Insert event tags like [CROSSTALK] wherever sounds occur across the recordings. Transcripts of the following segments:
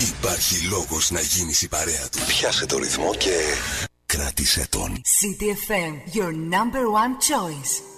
Υπάρχει λόγος να γίνεις η παρέα του. Πιάσε το ρυθμό και κράτησε τον. CTFM, your number one choice.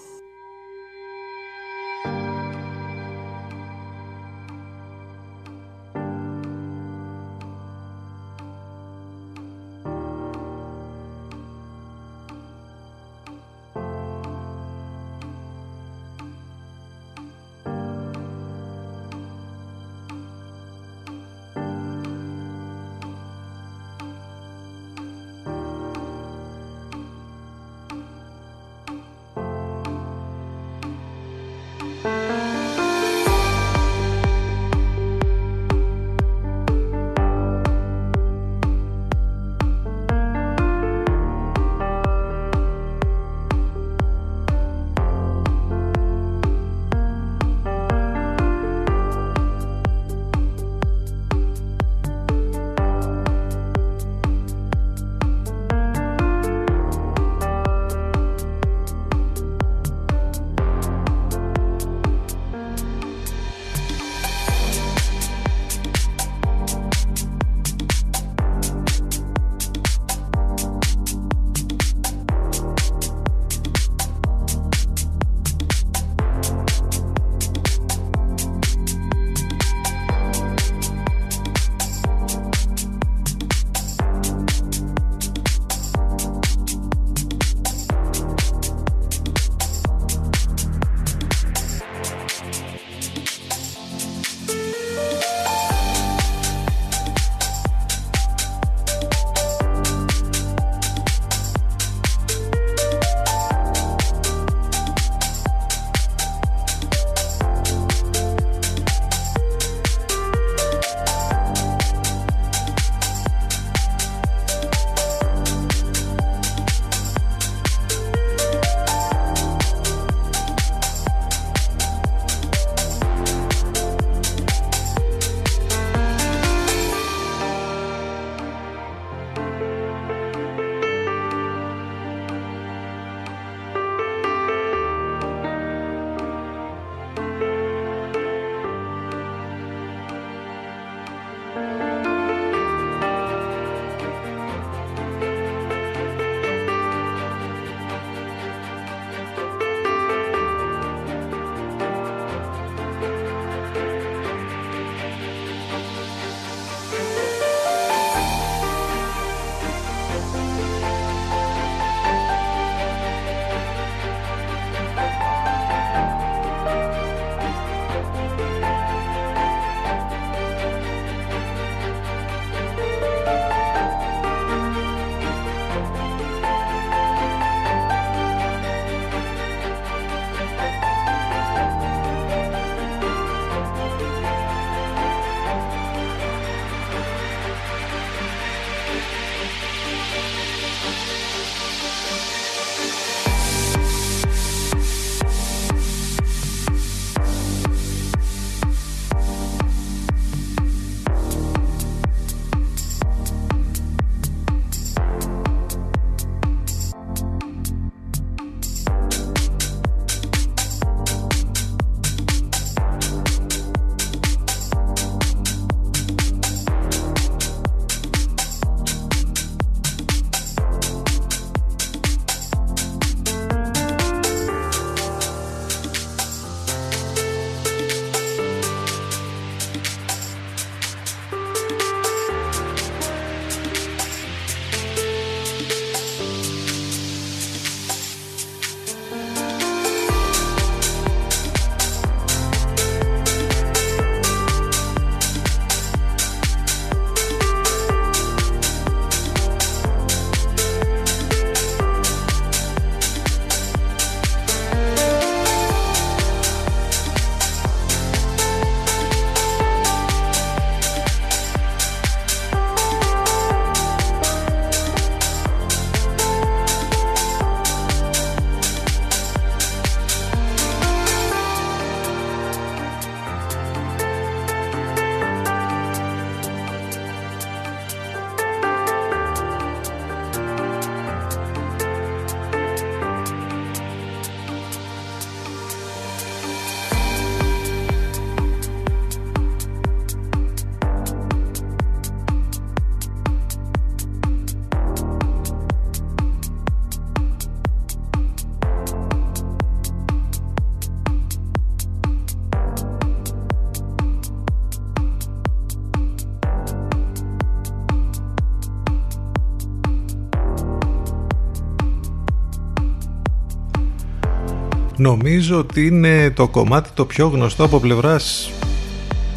Νομίζω ότι είναι το κομμάτι το πιο γνωστό από πλευράς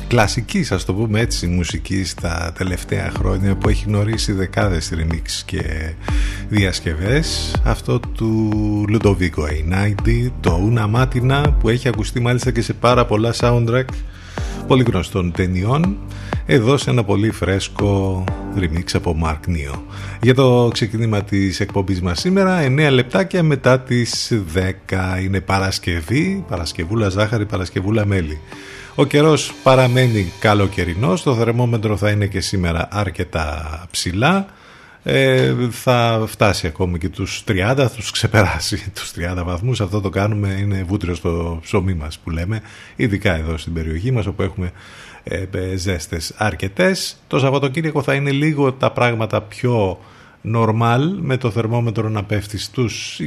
κλασικής, ας το πούμε έτσι, μουσικής στα τελευταία χρόνια που έχει γνωρίσει δεκάδες remix και διασκευές. Αυτό του Ludovico A90, το Una Matina που έχει ακουστεί μάλιστα και σε πάρα πολλά soundtrack πολύ γνωστών ταινιών εδώ σε ένα πολύ φρέσκο remix από Mark Neo. Για το ξεκίνημα της εκπομπής μας σήμερα 9 λεπτάκια μετά τις 10 είναι Παρασκευή, Παρασκευούλα ζάχαρη, Παρασκευούλα μέλι. Ο καιρός παραμένει καλοκαιρινός, το θερμόμετρο θα είναι και σήμερα αρκετά ψηλά. Ε, θα φτάσει ακόμη και τους 30, θα τους ξεπεράσει [LAUGHS] τους 30 βαθμούς. Αυτό το κάνουμε, είναι βούτυρο στο ψωμί μας που λέμε, ειδικά εδώ στην περιοχή μας όπου έχουμε ε, ε ζέστες αρκετές. Το Σαββατοκύριακο θα είναι λίγο τα πράγματα πιο normal με το θερμόμετρο να πέφτει στους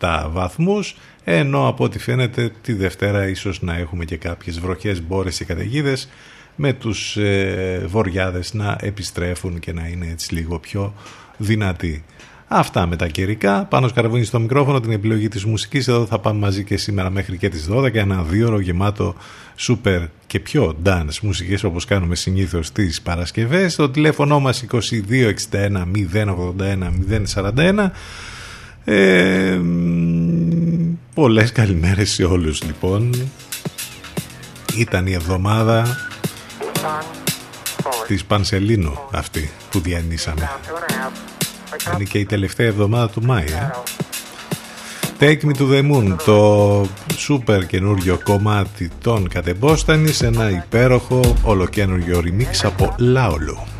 26-27 βαθμούς ενώ από ό,τι φαίνεται τη Δευτέρα ίσως να έχουμε και κάποιες βροχές, μπόρες και καταιγίδες με τους ε, βοριάδες να επιστρέφουν και να είναι έτσι λίγο πιο δυνατοί. Αυτά με τα καιρικά. Πάνω σκαρβούνι στο μικρόφωνο την επιλογή της μουσικής. Εδώ θα πάμε μαζί και σήμερα μέχρι και τις 12. Ένα δύο ώρο γεμάτο super και πιο dance μουσικές όπως κάνουμε συνήθως τις Παρασκευές. Το τηλέφωνο μας 2261 081 041. Ε, πολλές καλημέρες σε όλους λοιπόν. Ήταν η εβδομάδα της Πανσελίνου αυτή που διανύσαμε. Είναι και η τελευταία εβδομάδα του Μάη. Ε; Take Me to the Moon, το σούπερ καινούριο κομμάτι των κατεμπόστανης σε ένα υπέροχο ολοκένουργιο remix από Λάολο.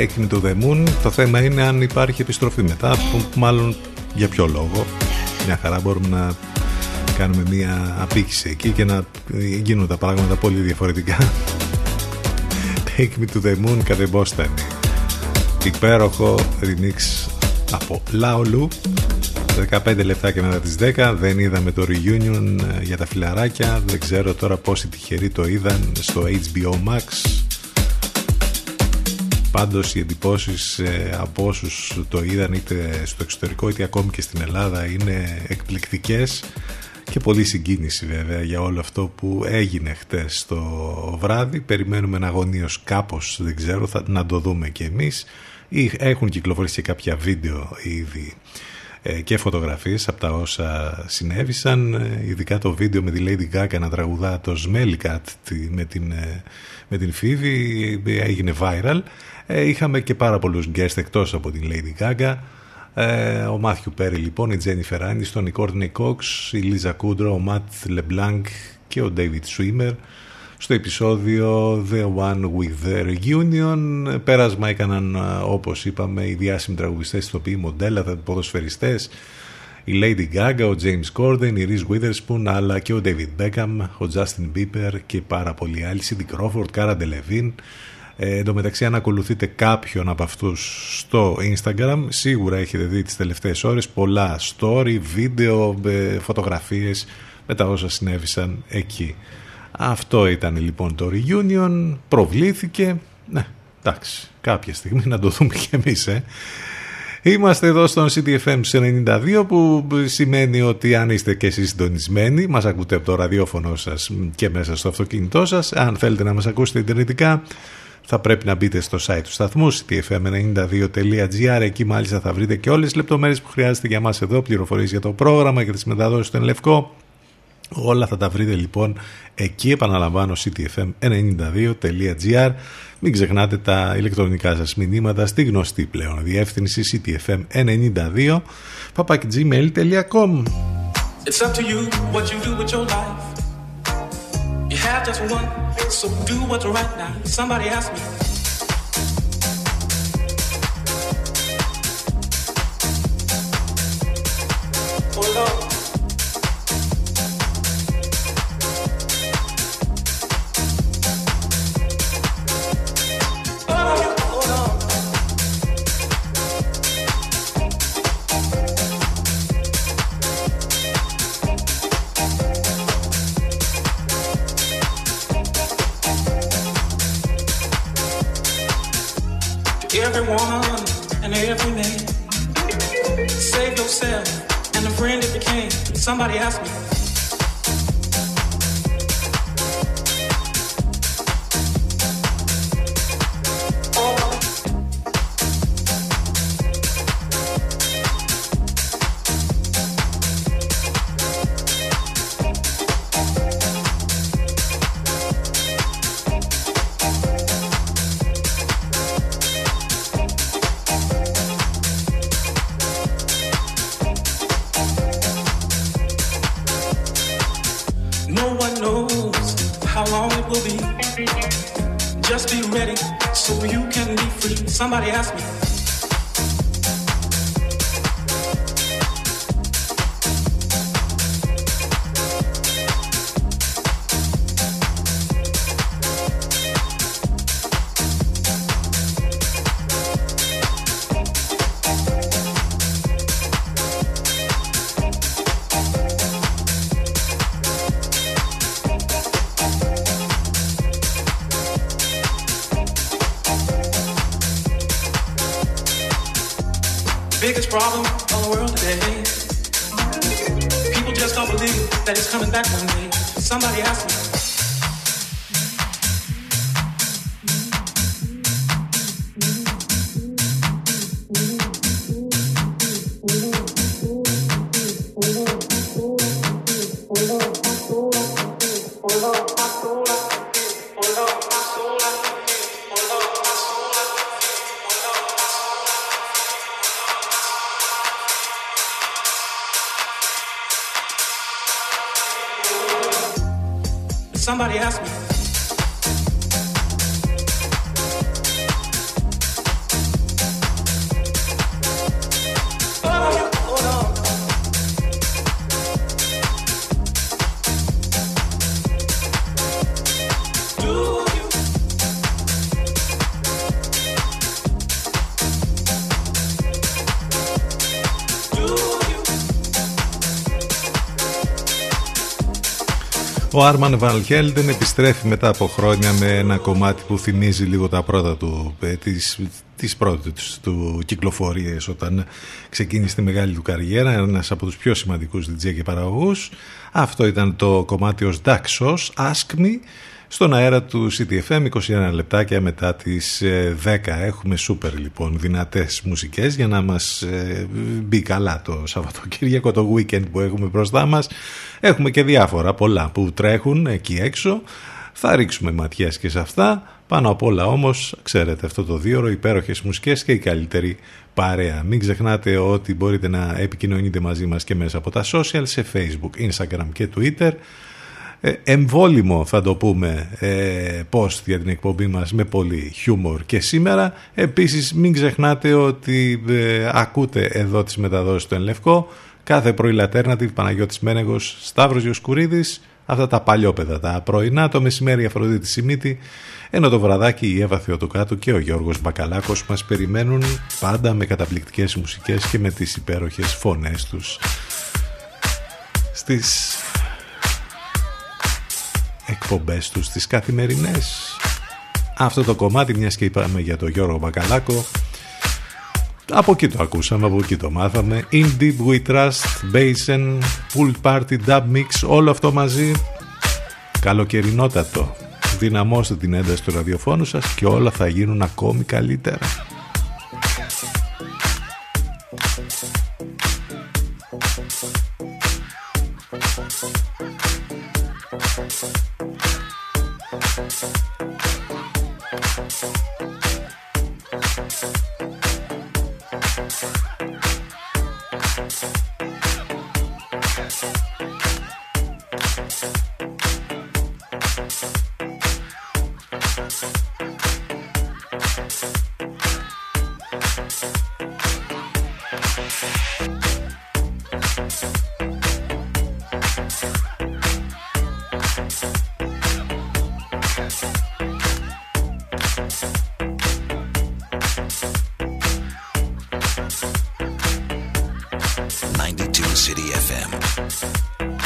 Take Me to the Moon. Το θέμα είναι αν υπάρχει επιστροφή μετά, που μάλλον για ποιο λόγο. Μια χαρά μπορούμε να κάνουμε μια απήχηση εκεί και να γίνουν τα πράγματα πολύ διαφορετικά. Take Me to the Moon κατά Boston. Υπέροχο remix από Laulu 15 λεπτά και μετά τις 10 δεν είδαμε το reunion ε, για τα φιλαράκια δεν ξέρω τώρα πόσοι τυχεροί το είδαν στο HBO Max Πάντως οι εντυπώσεις ε, από όσους το είδαν είτε στο εξωτερικό είτε ακόμη και στην Ελλάδα είναι εκπληκτικές και πολύ συγκίνηση βέβαια για όλο αυτό που έγινε χτες το βράδυ. Περιμένουμε να αγωνίως κάπως, δεν ξέρω, θα, να το δούμε και εμείς. Έχουν κυκλοφορήσει και κάποια βίντεο ήδη ε, και φωτογραφίες από τα όσα συνέβησαν ε, ειδικά το βίντεο με τη Lady Gaga να τραγουδά το Smelly Cat με την, με την Phoebe έγινε viral ε, είχαμε και πάρα πολλούς guest εκτός από την Lady Gaga. Ε, ο Μάθιου Πέρι λοιπόν, η Jennifer Aniston, η Courtney Cox, η Λίζα Κούντρο, ο Ματ Λεμπλάνκ και ο David Swimmer στο επεισόδιο The One With The Reunion. Πέρασμα έκαναν όπως είπαμε οι διάσημοι τραγουδιστές, ηθοποιοί, μοντέλα, ποδοσφαιριστές, η Lady Gaga, ο James Corden, η Reese Witherspoon, αλλά και ο David Beckham, ο Justin Bieber και πάρα πολλοί άλλοι, Cindy Crawford, Cara Delevingne, ε, εν τω μεταξύ αν ακολουθείτε κάποιον από αυτούς στο Instagram σίγουρα έχετε δει τις τελευταίες ώρες πολλά story, βίντεο, ε, φωτογραφίες με τα όσα συνέβησαν εκεί. Αυτό ήταν λοιπόν το reunion, προβλήθηκε, ναι εντάξει κάποια στιγμή να το δούμε κι εμείς ε. Είμαστε εδώ στον CTFM 92 που σημαίνει ότι αν είστε και εσείς συντονισμένοι μας ακούτε από το ραδιόφωνο σας και μέσα στο αυτοκίνητό σας αν θέλετε να μας ακούσετε ιντερνετικά θα πρέπει να μπείτε στο site του σταθμού ctfm92.gr εκεί μάλιστα θα βρείτε και όλες τις λεπτομέρειες που χρειάζεται για μας εδώ πληροφορίες για το πρόγραμμα και τις μεταδόσεις στον Λευκό. Όλα θα τα βρείτε λοιπόν εκεί επαναλαμβάνω ctfm92.gr μην ξεχνάτε τα ηλεκτρονικά σας μηνύματα στη γνωστή πλέον διεύθυνση ctfm92 papakgmail.com It's up to you what you do with your life. You have just one So do what's right now. Somebody asked me. Oh Lord. Somebody asked me. Ooh. Ο Άρμαν Βαλχέλντεν επιστρέφει μετά από χρόνια με ένα κομμάτι που θυμίζει λίγο τα πρώτα του, ε, τις, τις πρώτες τους κυκλοφορίες όταν ξεκίνησε τη μεγάλη του καριέρα, ένας από τους πιο σημαντικούς DJ και παραγωγούς. Αυτό ήταν το κομμάτι ως Daxos, Ask Me, στον αέρα του CTFM 21 λεπτάκια μετά τις 10 ε, έχουμε σούπερ λοιπόν δυνατές μουσικές για να μας ε, μπει καλά το Σαββατοκύριακο το weekend που έχουμε μπροστά μας. Έχουμε και διάφορα πολλά που τρέχουν εκεί έξω. Θα ρίξουμε ματιές και σε αυτά. Πάνω απ' όλα όμως ξέρετε αυτό το δύο υπέροχες μουσικές και η καλύτερη παρέα. Μην ξεχνάτε ότι μπορείτε να επικοινωνείτε μαζί μας και μέσα από τα social σε facebook, instagram και twitter. ε, εμβόλυμο θα το πούμε ε, post για την εκπομπή μας με πολύ χιούμορ. Και σήμερα επίσης μην ξεχνάτε ότι ε, ακούτε εδώ τις μεταδόσεις του Ενλευκό κάθε πρωί Λατέρνατιβ Παναγιώτης Μένεγος Σταύρος Ιωσκουρίδης αυτά τα παλιόπαιδα τα πρωινά το μεσημέρι Αφροδίτη Σιμίτη ενώ το βραδάκι η Εύα Θεοτοκάτου και ο Γιώργος Μπακαλάκος μας περιμένουν πάντα με καταπληκτικές μουσικές και με τις υπέροχες φωνές τους. Στις εκπομπές τους τις καθημερινές. Αυτό το κομμάτι, μιας και είπαμε για τον Γιώργο Μπακαλάκο, από εκεί το ακούσαμε, από εκεί το μάθαμε. In Deep We Trust, Basin, Pool Party, Dub Mix, όλο αυτό μαζί. Καλοκαιρινότατο. Δυναμώστε την ένταση του ραδιοφώνου σας και όλα θα γίνουν ακόμη καλύτερα. City FM.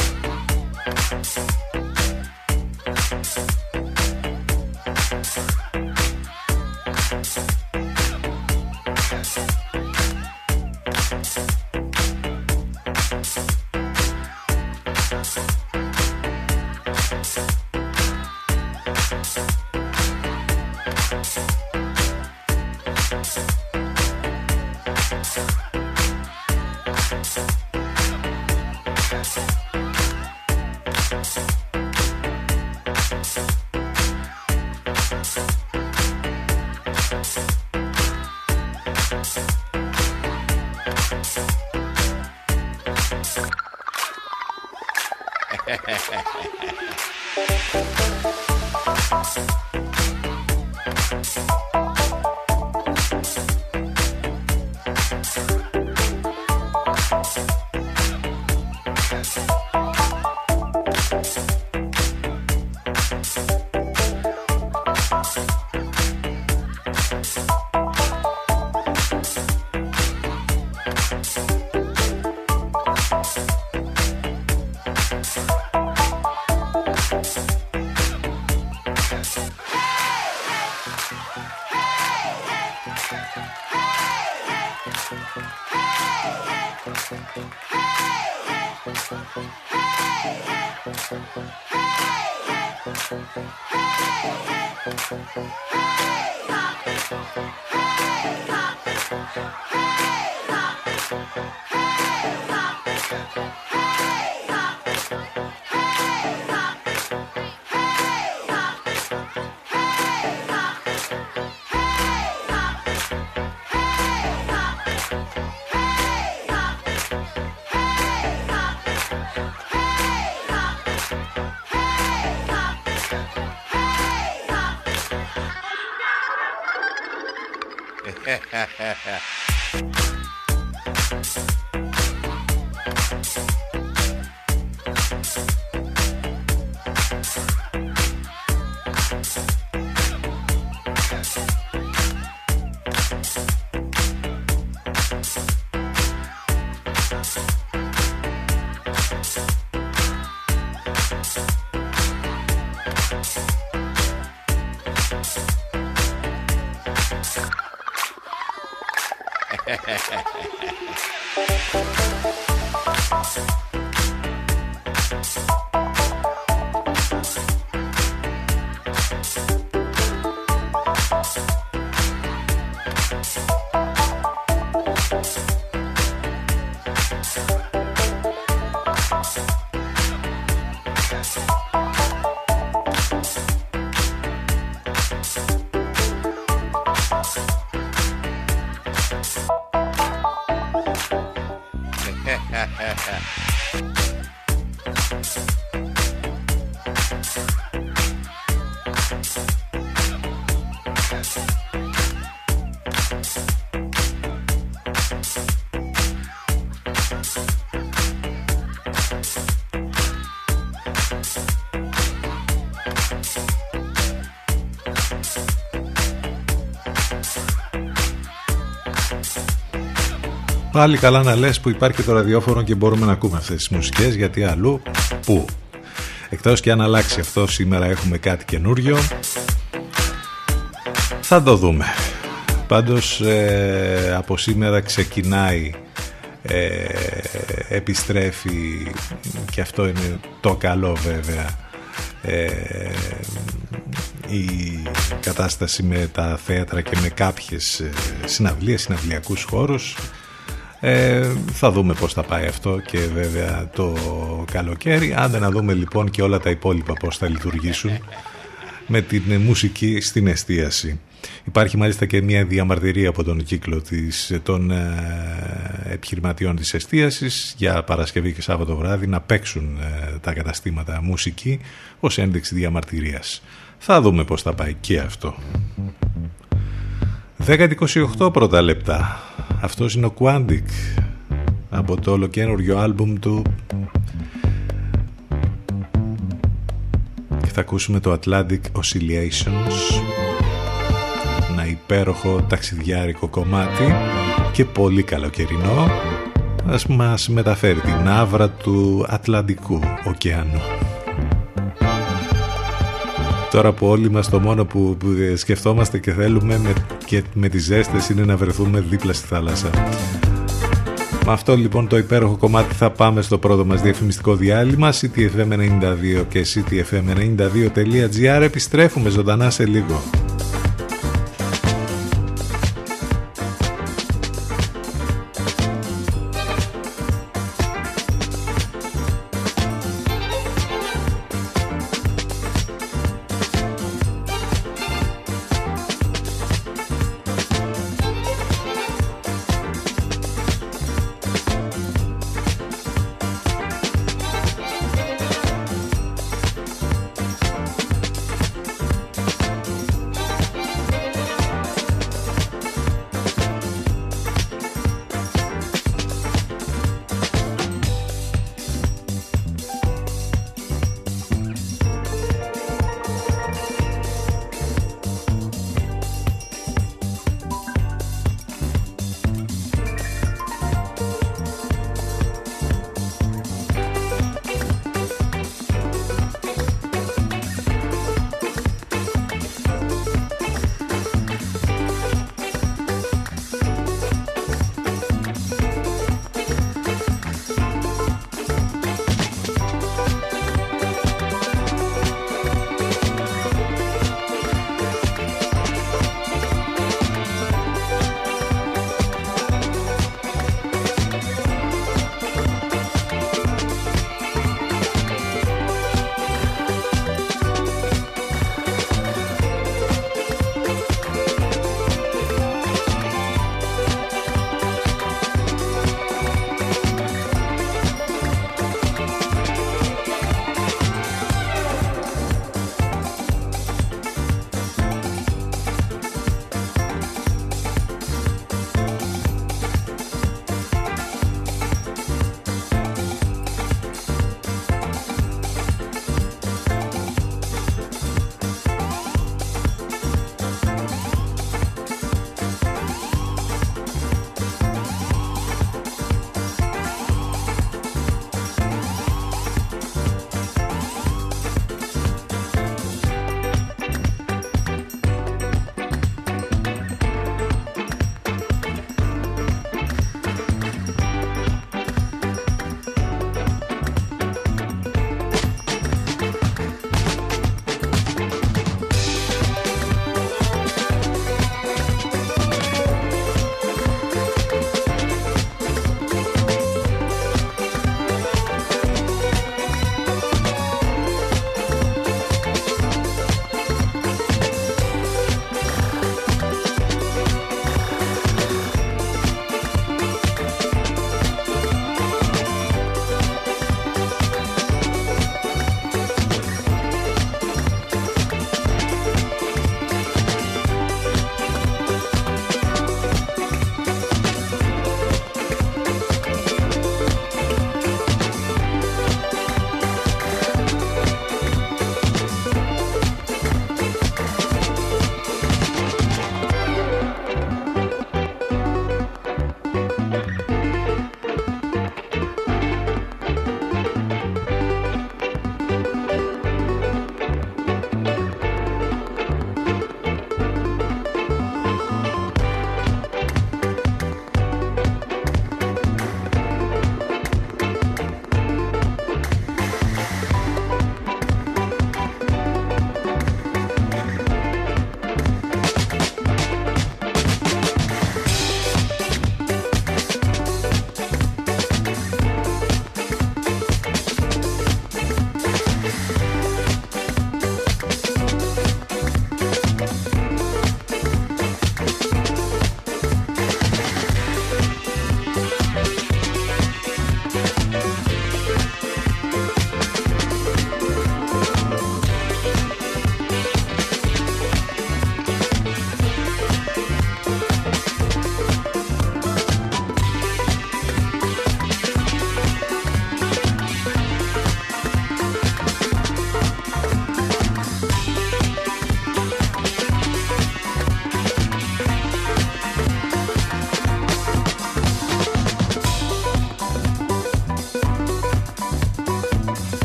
ハハハハ。Πάλι καλά να λες που υπάρχει και το ραδιόφωνο και μπορούμε να ακούμε αυτές τις μουσικές γιατί αλλού πού. Εκτός και αν αλλάξει αυτό σήμερα έχουμε κάτι καινούριο θα το δούμε. Πάντως ε, από σήμερα ξεκινάει ε, επιστρέφει και αυτό είναι το καλό βέβαια ε, η κατάσταση με τα θέατρα και με κάποιες ε, συναυλίες, συναυλιακούς χώρους ε, θα δούμε πώς θα πάει αυτό και βέβαια το καλοκαίρι. Άντε να δούμε λοιπόν και όλα τα υπόλοιπα πώς θα λειτουργήσουν με την μουσική στην εστίαση. Υπάρχει μάλιστα και μια διαμαρτυρία από τον κύκλο της, των ε, επιχειρηματιών της εστίασης για Παρασκευή και Σάββατο βράδυ να παίξουν ε, τα καταστήματα μουσική ως ένδειξη διαμαρτυρίας. Θα δούμε πώς θα πάει και αυτό. 10-28 πρώτα λεπτά. Αυτός είναι ο Quantic από το ολοκένουργιο άλμπουμ του. Και θα ακούσουμε το Atlantic Oscillations. Ένα υπέροχο ταξιδιάρικο κομμάτι και πολύ καλοκαιρινό. Ας μας μεταφέρει την άβρα του Ατλαντικού ωκεανού Τώρα που όλοι μας το μόνο που, σκεφτόμαστε και θέλουμε με, και με τις ζέστες είναι να βρεθούμε δίπλα στη θάλασσα. Με αυτό λοιπόν το υπέροχο κομμάτι θα πάμε στο πρώτο μας διαφημιστικό διάλειμμα ctfm92 και ctfm92.gr επιστρέφουμε ζωντανά σε λίγο.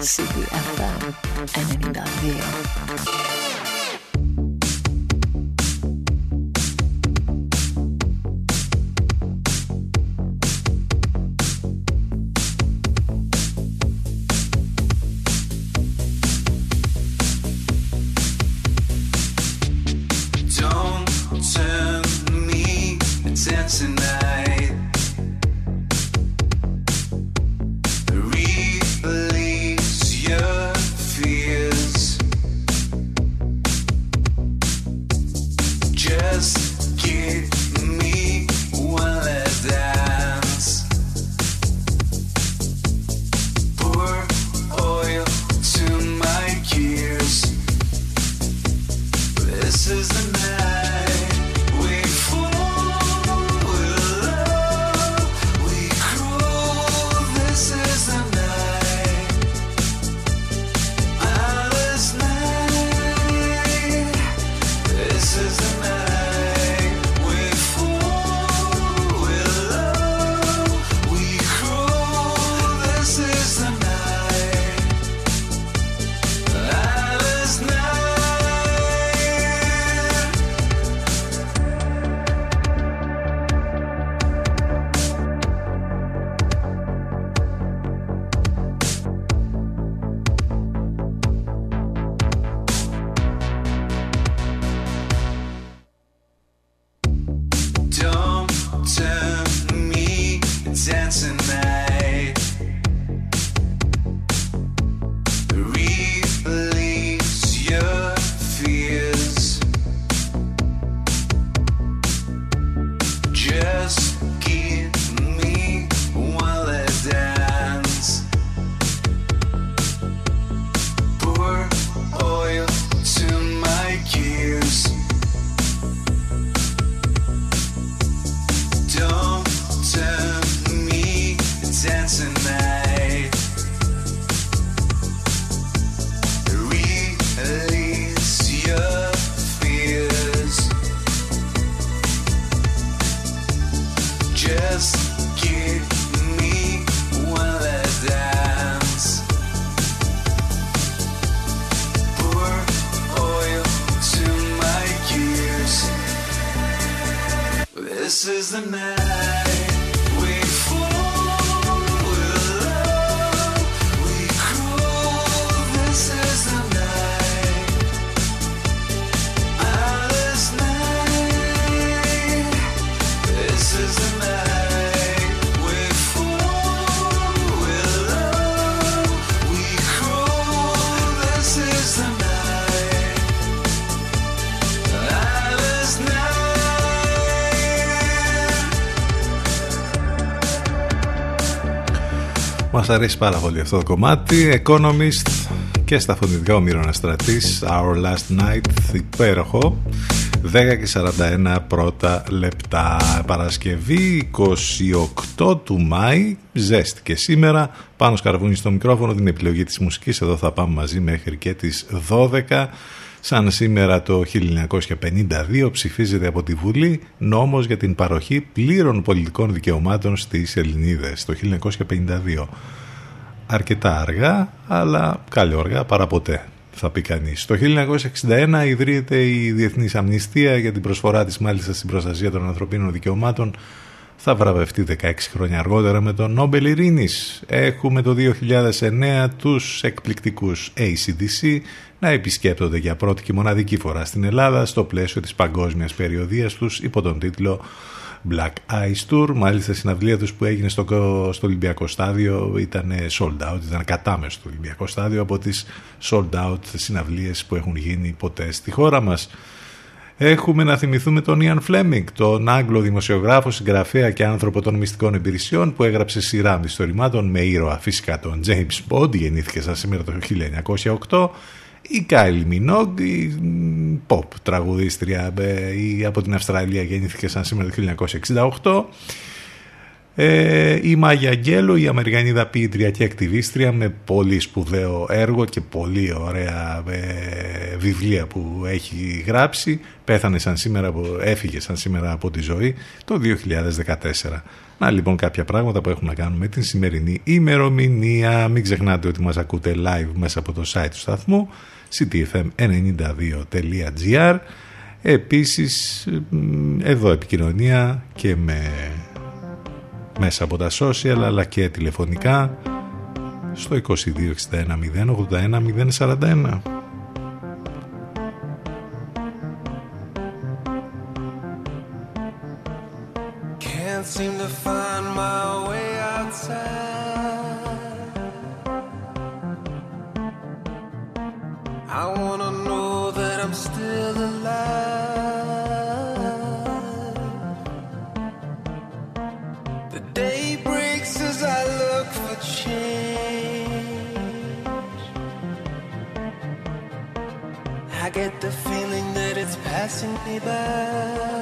CBFM 92. Μας αρέσει πάρα πολύ αυτό το κομμάτι. Economist και στα φωνητικά ο Μύροναστρατής Our Last Night υπέροχο. 10 και 41 πρώτα λεπτά. Παρασκευή 28 του Μάη Ζέστη και σήμερα. Πάνω σκαρβούνι στο μικρόφωνο την επιλογή της μουσικής. Εδώ θα πάμε μαζί μέχρι και τις 12 Σαν σήμερα το 1952 ψηφίζεται από τη Βουλή νόμος για την παροχή πλήρων πολιτικών δικαιωμάτων στις Ελληνίδες το 1952. Αρκετά αργά, αλλά καλή αργά παρά ποτέ θα πει κανείς. Το 1961 ιδρύεται η Διεθνής Αμνηστία για την προσφορά της μάλιστα στην προστασία των ανθρωπίνων δικαιωμάτων θα βραβευτεί 16 χρόνια αργότερα με τον Νόμπελ Ειρήνης. Έχουμε το 2009 τους εκπληκτικούς ACDC να επισκέπτονται για πρώτη και μοναδική φορά στην Ελλάδα στο πλαίσιο της παγκόσμιας περιοδίας τους υπό τον τίτλο Black Ice Tour. Μάλιστα η συναυλία τους που έγινε στο, στο Ολυμπιακό στάδιο ήταν sold out, ήταν κατάμεσο στο Ολυμπιακό στάδιο από τις sold out συναυλίες που έχουν γίνει ποτέ στη χώρα μας. Έχουμε να θυμηθούμε τον Ιαν Φλέμινγκ, τον Άγγλο δημοσιογράφο, συγγραφέα και άνθρωπο των μυστικών υπηρεσιών που έγραψε σειρά μυστορημάτων με ήρωα φυσικά τον James Bond, γεννήθηκε σαν σήμερα το 1908, η Κάιλι Μινόγκ, η pop τραγουδίστρια η, από την Αυστραλία γεννήθηκε σαν σήμερα το 1968, ε, η Μάγια Γκέλο, η Αμερικανίδα ποιήτρια και ακτιβίστρια με πολύ σπουδαίο έργο και πολύ ωραία ε, βιβλία που έχει γράψει. Πέθανε σαν σήμερα, έφυγε σαν σήμερα από τη ζωή το 2014. Να λοιπόν κάποια πράγματα που έχουν να κάνουν με την σημερινή ημερομηνία. Μην ξεχνάτε ότι μας ακούτε live μέσα από το site του σταθμού ctfm92.gr Επίσης εδώ επικοινωνία και με μέσα από τα social αλλά και τηλεφωνικά στο 2261 081 041. Seem to find my way outside sini bang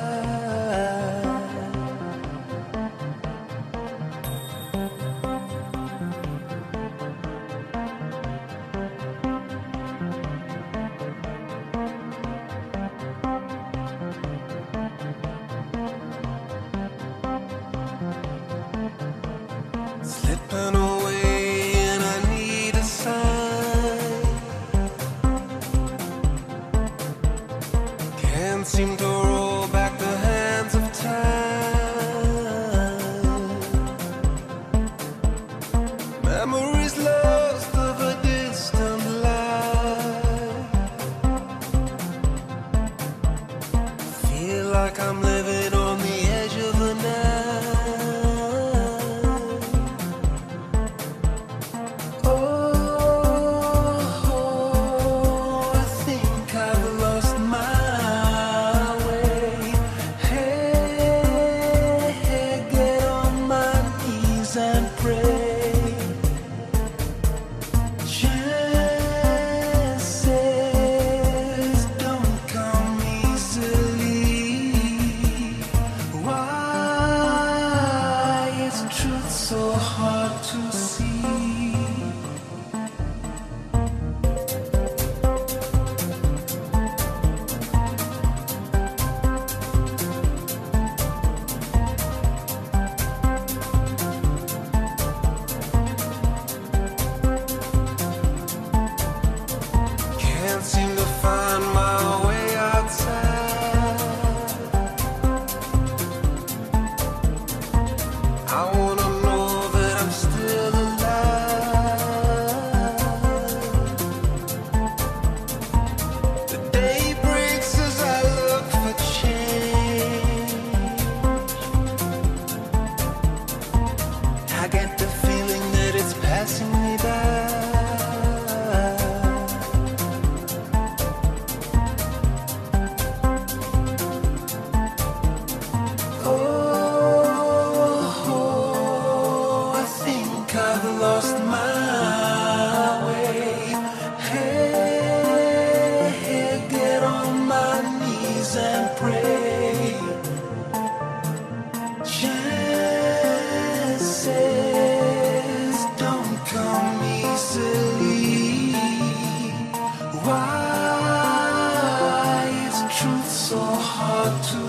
to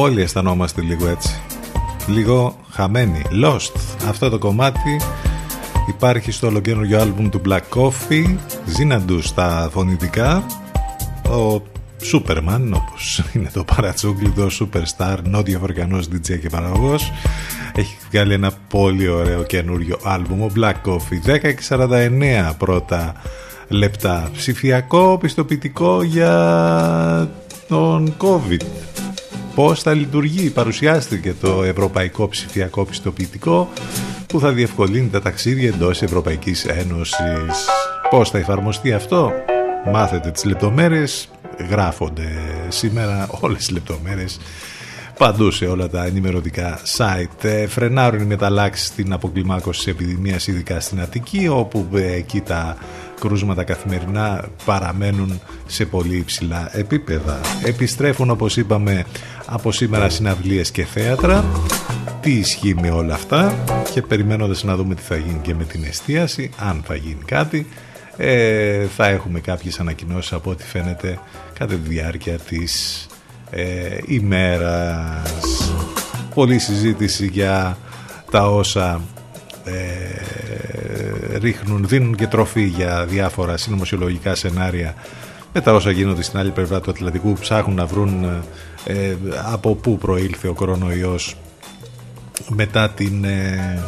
Όλοι αισθανόμαστε λίγο έτσι. Λίγο χαμένοι. Lost. Αυτό το κομμάτι υπάρχει στο ολοκένουργιο άλμπουμ του Black Coffee. Ζήναντου στα φωνητικά. Ο Σούπερμαν, όπως είναι το παρατσούκλι, το Superstar, νότιο αφρικανός DJ και παραγωγός. Έχει βγάλει ένα πολύ ωραίο καινούριο άλμπουμ, ο Black Coffee. 10 και 49 πρώτα λεπτά. Ψηφιακό πιστοποιητικό για τον COVID πώς θα λειτουργεί. Παρουσιάστηκε το Ευρωπαϊκό Ψηφιακό Πιστοποιητικό που θα διευκολύνει τα ταξίδια εντός Ευρωπαϊκής Ένωσης. Πώς θα εφαρμοστεί αυτό; Μάθετε τις λεπτομέρειες, γράφονται σήμερα όλες οι λεπτομέρειες παντού σε όλα τα ενημερωτικά site. Ε, φρενάρουν οι μεταλλάξεις στην αποκλιμάκωση της επιδημίας ειδικά στην Αττική όπου ε, εκεί τα κρούσματα καθημερινά παραμένουν σε πολύ υψηλά επίπεδα. Επιστρέφουν όπως είπαμε από σήμερα συναυλίες και θέατρα. Τι ισχύει με όλα αυτά; Και περιμένοντας να δούμε τι θα γίνει και με την εστίαση, αν θα γίνει κάτι, ε, θα έχουμε κάποιες ανακοινώσεις από ό,τι φαίνεται κατά τη διάρκεια της ε, ημέρας. Πολλή συζήτηση για τα όσα ε, ρίχνουν, δίνουν και τροφή για διάφορα συνωμοσιολογικά σενάρια. Με τα όσα γίνονται στην άλλη πλευρά του Ατλαντικού ψάχνουν να βρουν ε, από πού προήλθε ο κορονοϊός μετά την ε,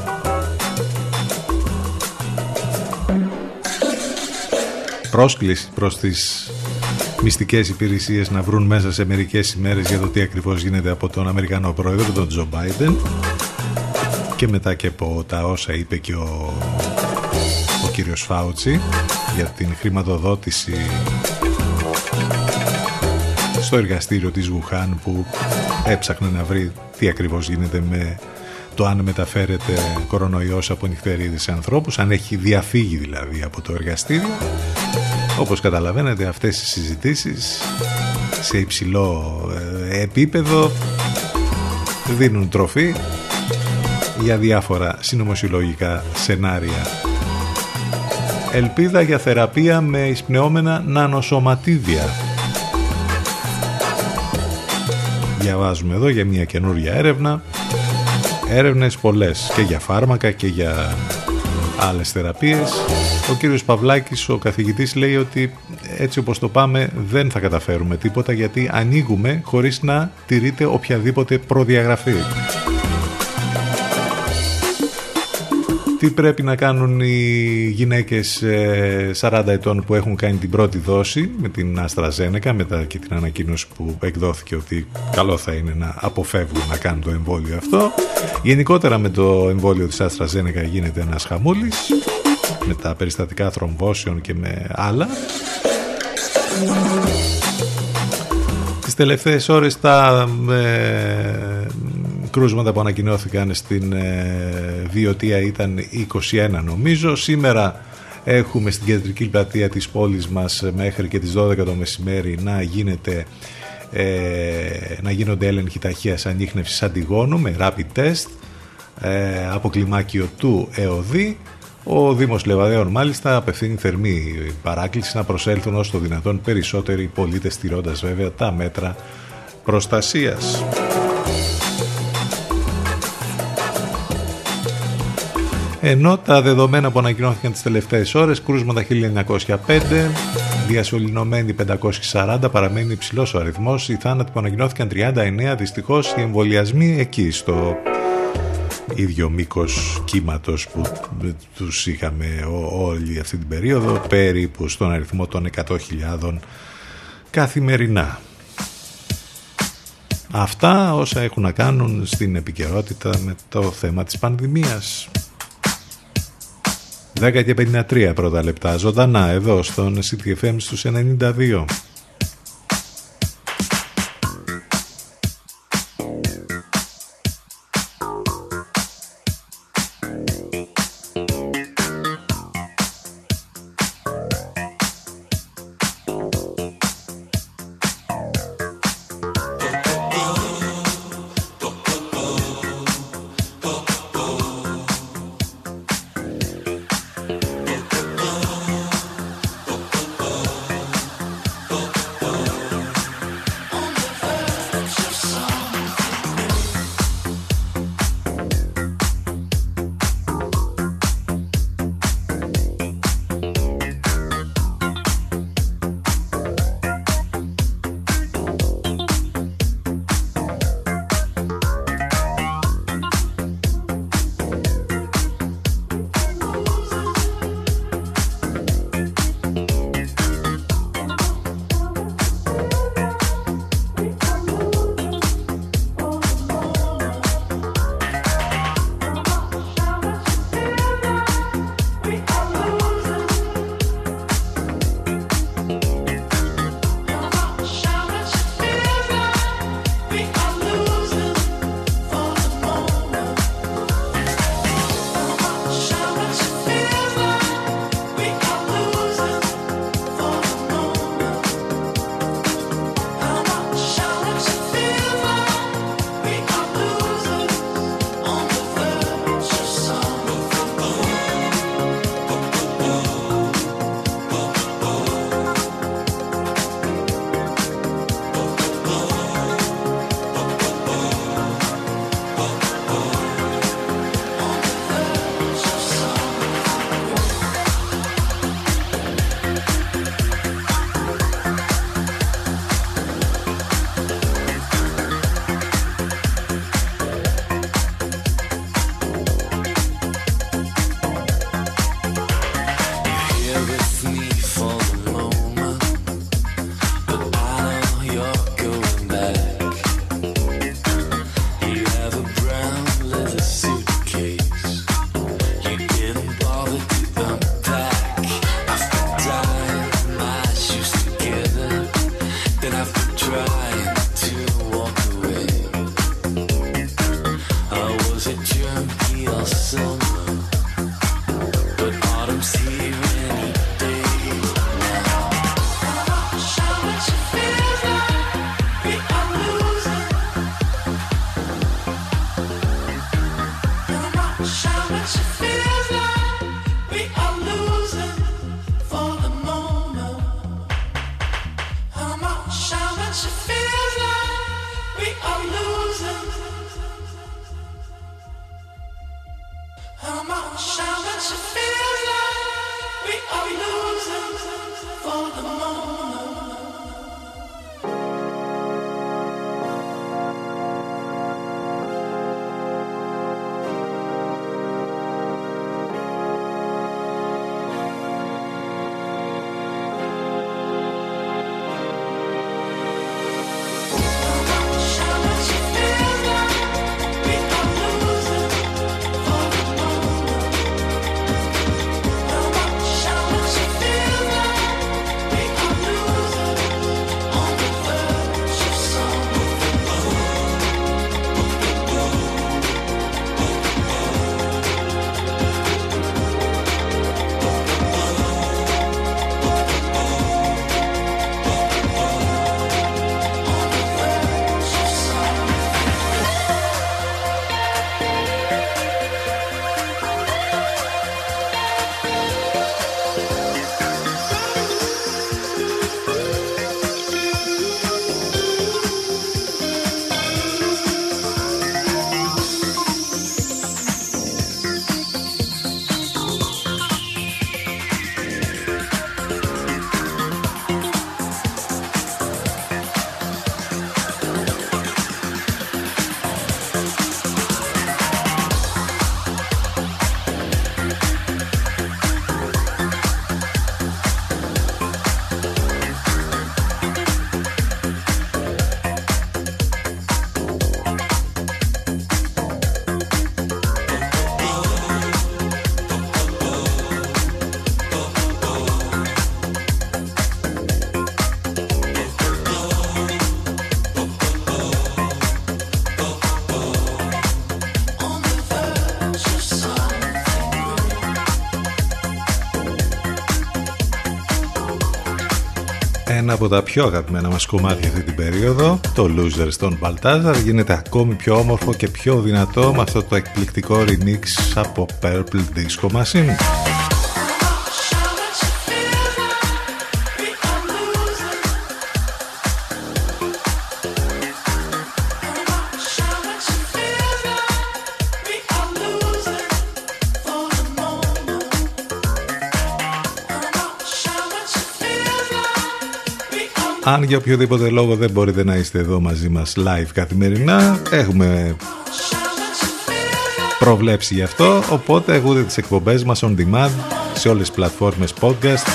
πρόσκληση προς τις μυστικές υπηρεσίες να βρουν μέσα σε μερικές ημέρες για το τι ακριβώς γίνεται από τον Αμερικανό Πρόεδρο, τον Τζο Μπάιντεν. Και μετά και από τα όσα είπε και ο, ο κύριος Φάουτσι για την χρηματοδότηση στο εργαστήριο της Γουχάν που έψαχνε να βρει τι ακριβώς γίνεται με το αν μεταφέρεται κορονοϊός από νυχτερίδι σε ανθρώπους, αν έχει διαφύγει δηλαδή από το εργαστήριο. Όπως καταλαβαίνετε αυτές οι συζητήσεις σε υψηλό ε, επίπεδο δίνουν τροφή για διάφορα συνωμοσιολογικά σενάρια. Ελπίδα για θεραπεία με εισπνεώμενα νανοσωματίδια. Διαβάζουμε εδώ για μια καινούρια έρευνα. Έρευνες πολλές και για φάρμακα και για άλλες θεραπείες. Ο κύριος Παυλάκης, ο καθηγητής, λέει ότι έτσι όπως το πάμε δεν θα καταφέρουμε τίποτα γιατί ανοίγουμε χωρίς να τηρείται οποιαδήποτε προδιαγραφή. Τι πρέπει να κάνουν οι γυναίκες 40 ε, ετών που έχουν κάνει την πρώτη δόση με την AstraZeneca μετά και την ανακοίνωση που εκδόθηκε ότι καλό θα είναι να αποφεύγουν να κάνουν το εμβόλιο αυτό. Γενικότερα με το εμβόλιο της AstraZeneca γίνεται ένας χαμούλης με τα περιστατικά θρομβώσεων και με άλλα. Τις τελευταίες ώρες τα ε, κρούσματα που ανακοινώθηκαν στην ε, Βιωτία ήταν 21 νομίζω. Σήμερα έχουμε στην κεντρική πλατεία της πόλης μας μέχρι και τις 12 το μεσημέρι να γίνεται ε, να γίνονται έλεγχοι ταχείας ανείχνευσης αντιγόνου με rapid test ε, από κλιμάκιο του ΕΟΔΗ ο Δήμος Λεβαδέων μάλιστα απευθύνει θερμή παράκληση να προσέλθουν όσο το δυνατόν περισσότεροι πολίτες στηρώντας βέβαια τα μέτρα προστασίας. Ενώ τα δεδομένα που ανακοινώθηκαν τις τελευταίες ώρες, κρούσματα 1905, διασωληνωμένοι 540, παραμένει υψηλός ο αριθμός. Οι θάνατοι που ανακοινώθηκαν 39, δυστυχώς οι εμβολιασμοί εκεί στο ίδιο μήκος κύματος που τους είχαμε όλη αυτή την περίοδο, περίπου στον αριθμό των 100.000 καθημερινά. Αυτά όσα έχουν να κάνουν στην επικαιρότητα με το θέμα της πανδημίας. 10 και 53 πρώτα λεπτά ζωντανά εδώ στον CTFM στους 92. Από τα πιο αγαπημένα μας κομμάτια αυτή την περίοδο το Losers των Baltazar γίνεται ακόμη πιο όμορφο και πιο δυνατό με αυτό το εκπληκτικό remix από Purple Disco Machine Αν για οποιοδήποτε λόγο δεν μπορείτε να είστε εδώ μαζί μας live καθημερινά, έχουμε προβλέψει γι' αυτό, οπότε ακούτε τις εκπομπές μας on demand σε όλες τις πλατφόρμες podcast,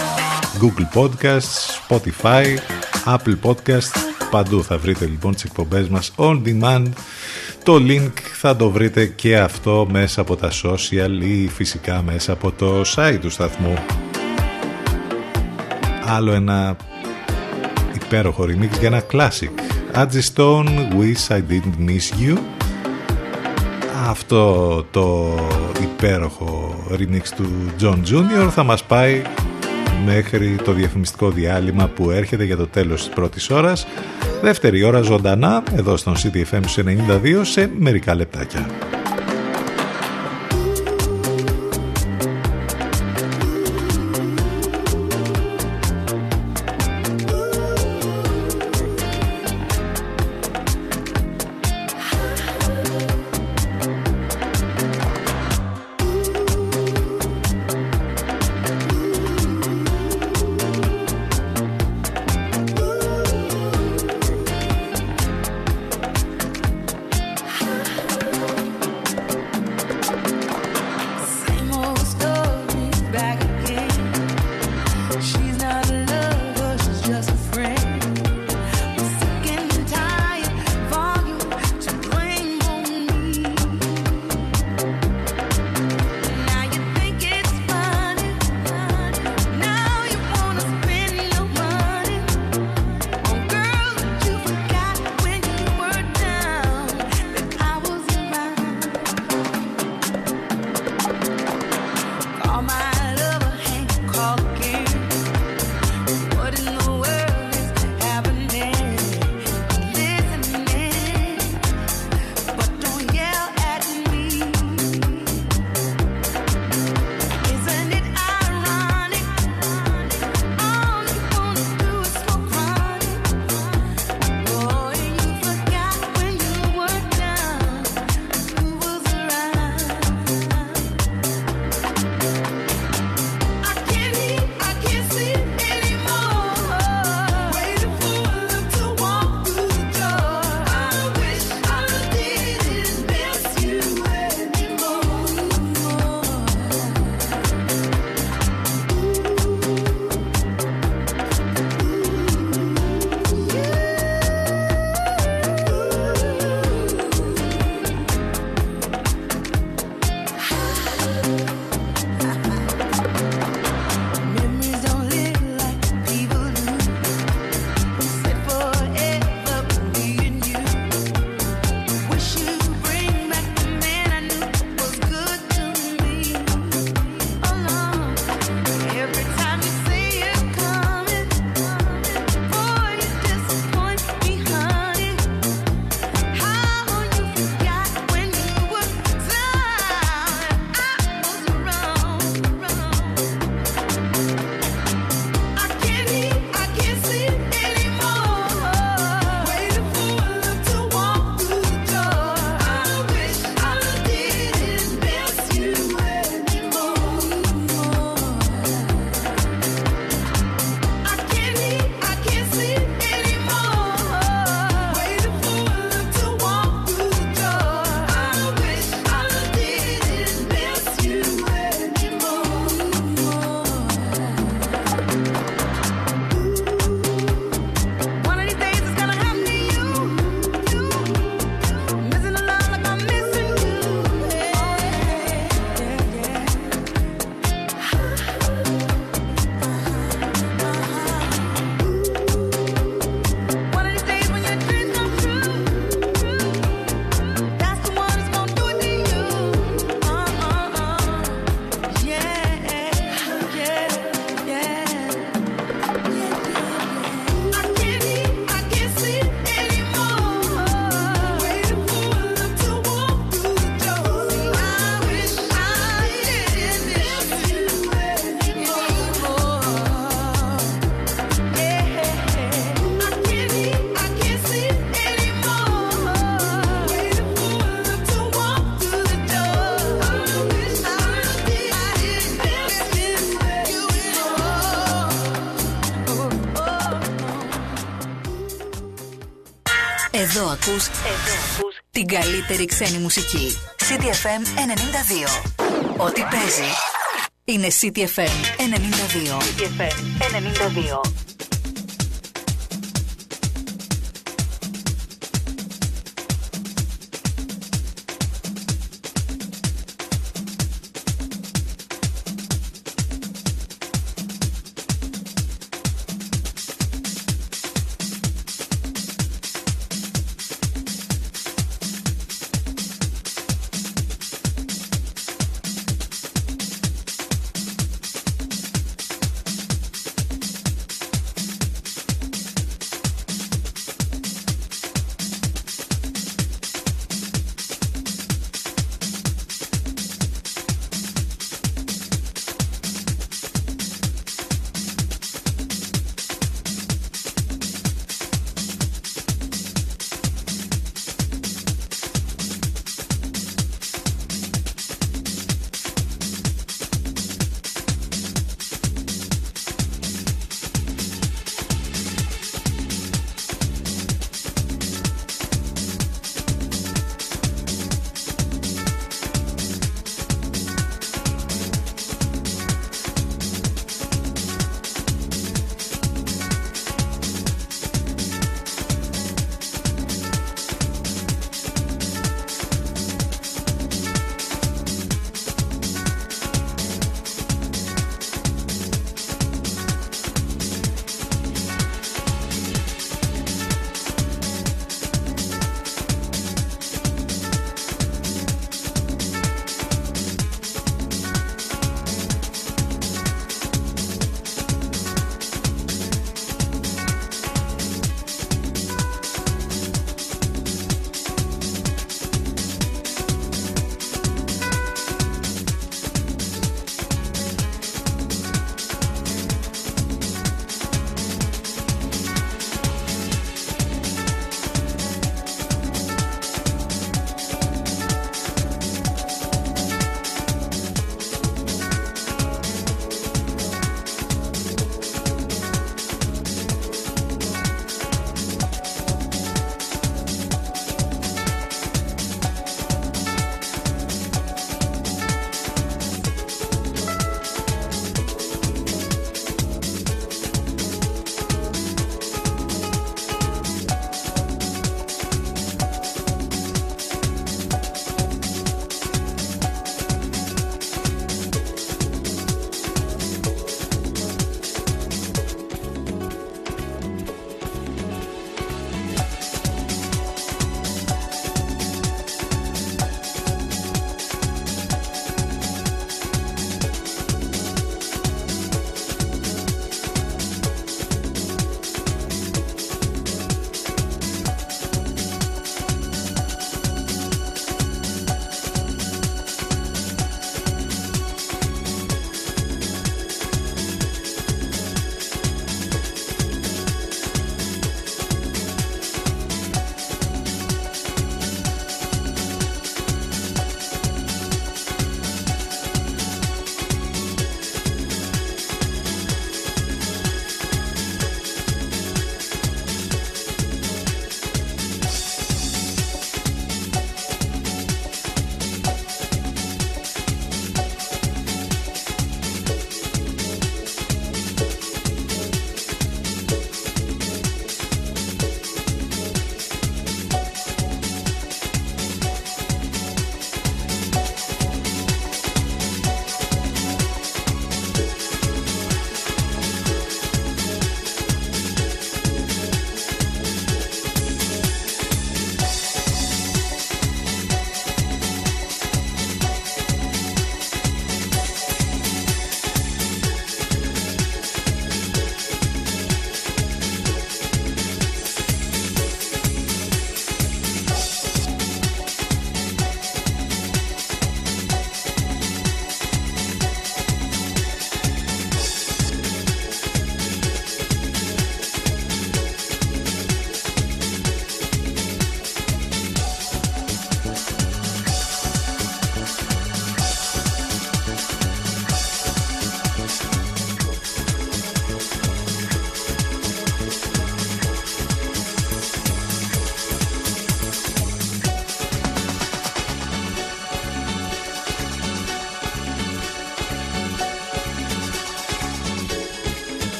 Google Podcasts, Spotify, Apple Podcast, παντού θα βρείτε λοιπόν τις εκπομπές μας on demand. Το link θα το βρείτε και αυτό μέσα από τα social ή φυσικά μέσα από το site του σταθμού. Άλλο ένα υπέροχο remix για ένα classic. Adji Stone, Wish I Didn't Miss You. Αυτό το υπέροχο remix του John Jr. θα μας πάει μέχρι το διαφημιστικό διάλειμμα που έρχεται για το τέλος της πρώτης ώρας. Δεύτερη ώρα ζωντανά εδώ στον CDFM 92 σε μερικά λεπτάκια καλύτερη ξένη μουσική. CTFM 92. Ό,τι παίζει είναι CTFM 92. CTFM 92.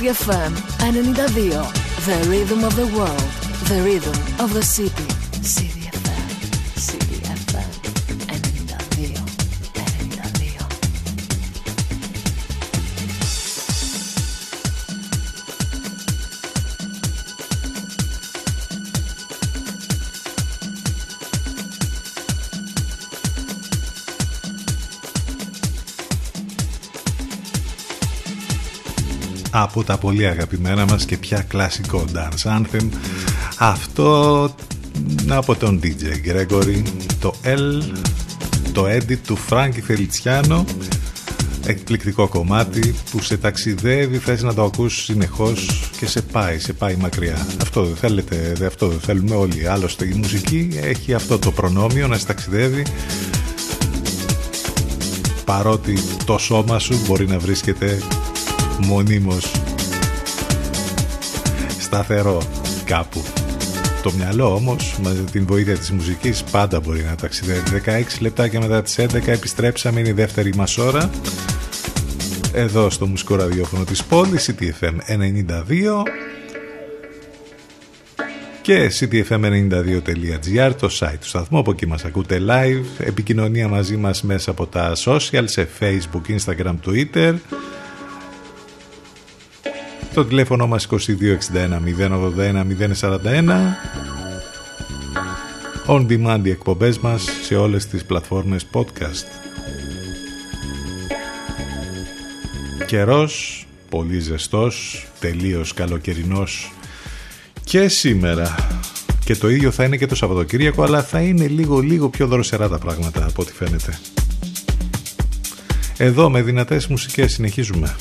CDFM 92. The rhythm of the world. The rhythm of the city. Από τα πολύ αγαπημένα μας και πια κλασικό dance anthem. Αυτό από τον DJ Gregory το L το edit του Frankie Feliciano. Εκπληκτικό κομμάτι που σε ταξιδεύει θες να το ακούσεις συνεχώς και σε πάει, σε πάει μακριά. Αυτό δεν θέλετε, αυτό δεν θέλουμε όλοι. Άλλωστε η μουσική έχει αυτό το προνόμιο να σε ταξιδεύει. Παρότι το σώμα σου μπορεί να βρίσκεται μονίμως σταθερό κάπου. Το μυαλό όμως με την βοήθεια της μουσικής πάντα μπορεί να ταξιδεύει. 16 λεπτά και μετά τις 11 επιστρέψαμε, είναι η δεύτερη μας ώρα. Εδώ στο μουσικό ραδιόφωνο της πόλης, CTFM 92 και ctfm92.gr το site του σταθμού από εκεί μας ακούτε live επικοινωνία μαζί μας μέσα από τα social σε facebook, instagram, twitter το τηλέφωνο μας 2261 081 041 On demand οι εκπομπές μας σε όλες τις πλατφόρμες podcast. Καιρός, πολύ ζεστός, τελείως καλοκαιρινός και σήμερα. Και το ίδιο θα είναι και το Σαββατοκύριακο, αλλά θα είναι λίγο λίγο πιο δροσερά τα πράγματα από ό,τι φαίνεται. Εδώ με δυνατές μουσικές συνεχίζουμε.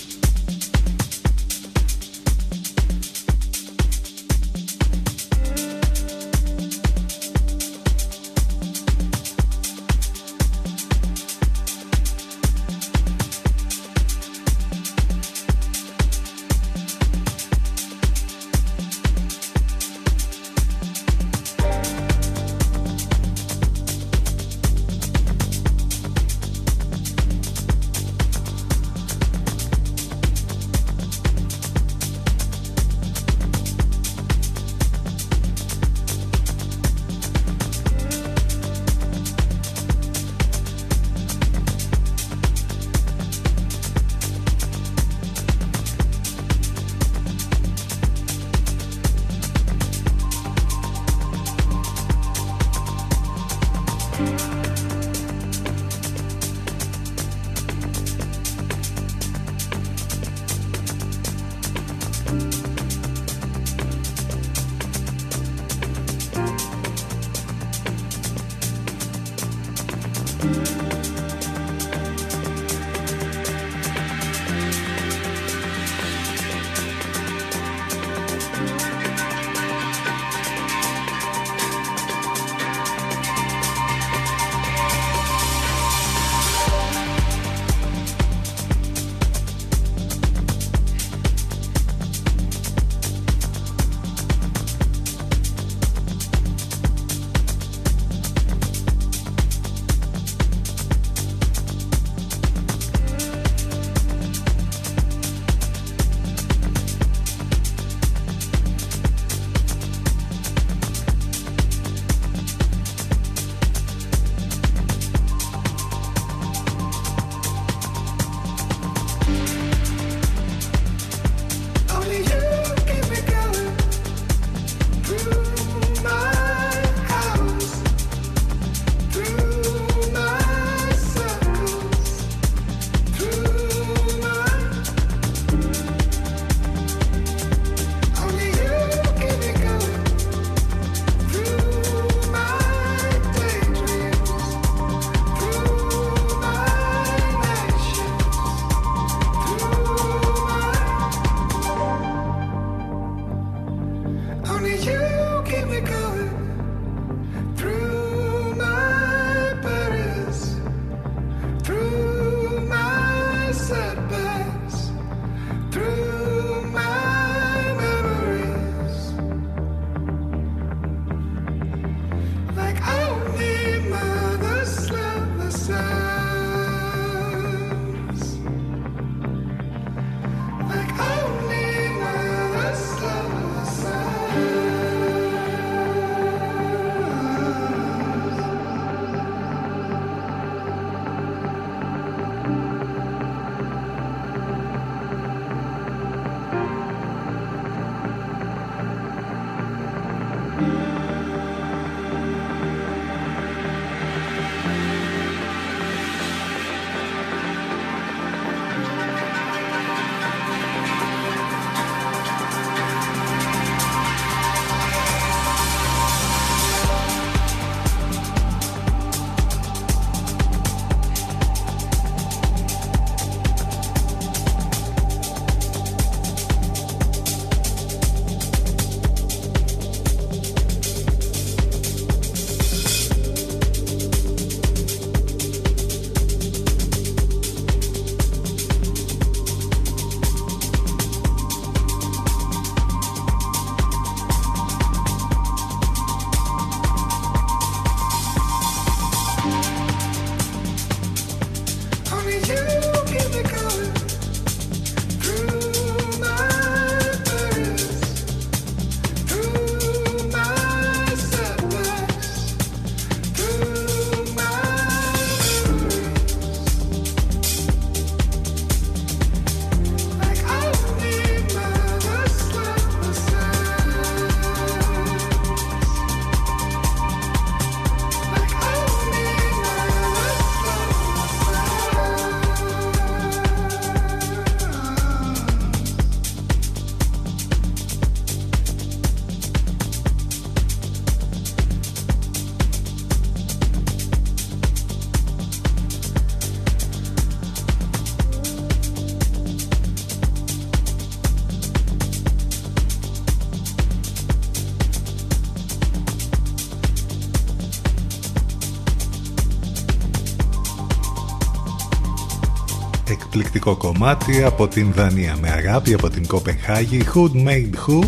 Εκπληκτικό κομμάτι από την Δανία με αγάπη από την Κοπενχάγη Who Made Who;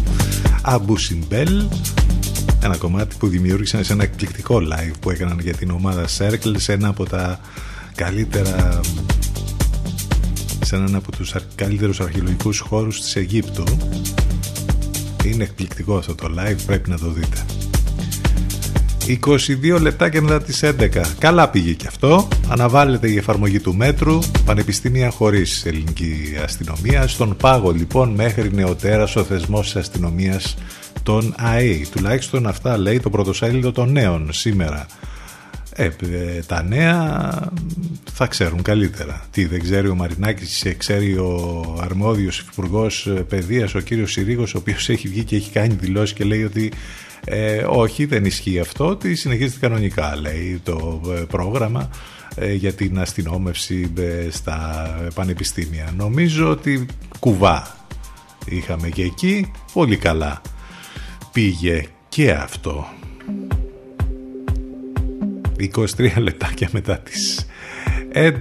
Abu Simbel ένα κομμάτι που δημιούργησαν σε ένα εκπληκτικό live που έκαναν για την ομάδα Circle σε ένα από τα καλύτερα σε έναν από τους καλύτερους αρχαιολογικούς χώρους της Αιγύπτου είναι εκπληκτικό αυτό το live πρέπει να το δείτε 22 λεπτά και μετά τις 11. Καλά πήγε και αυτό. Αναβάλλεται η εφαρμογή του μέτρου. Πανεπιστήμια χωρίς ελληνική αστυνομία. Στον πάγο λοιπόν μέχρι νεοτέρας ο θεσμός της αστυνομίας των ΑΕ. Τουλάχιστον αυτά λέει το πρωτοσέλιδο των νέων σήμερα. Ε, ε, τα νέα θα ξέρουν καλύτερα. Τι δεν ξέρει ο Μαρινάκης, ξέρει ο αρμόδιος υπουργός παιδείας, ο κύριος Συρίγος, ο οποίος έχει βγει και έχει κάνει δηλώσεις και λέει ότι ε, όχι, δεν ισχύει αυτό, ότι συνεχίζεται κανονικά, λέει το ε, πρόγραμμα ε, για την αστυνόμευση ε, στα πανεπιστήμια. Νομίζω ότι κουβά είχαμε και εκεί, πολύ καλά πήγε και αυτό. 23 λεπτάκια μετά τις 11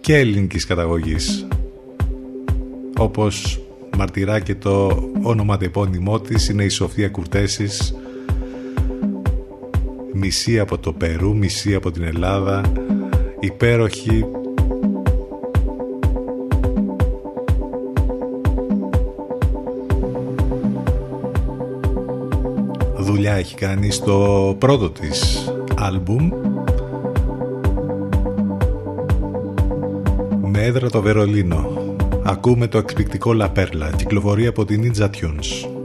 και ελληνικής καταγωγής όπως μαρτυρά και το όνομα επώνυμό της είναι η Σοφία Κουρτέσης μισή από το Περού, μισή από την Ελλάδα. Υπέροχη. Δουλειά έχει κάνει στο πρώτο της άλμπουμ. Με έδρα το Βερολίνο. Ακούμε το εκπληκτικό Λαπέρλα, κυκλοφορεί από την Ninja Tunes.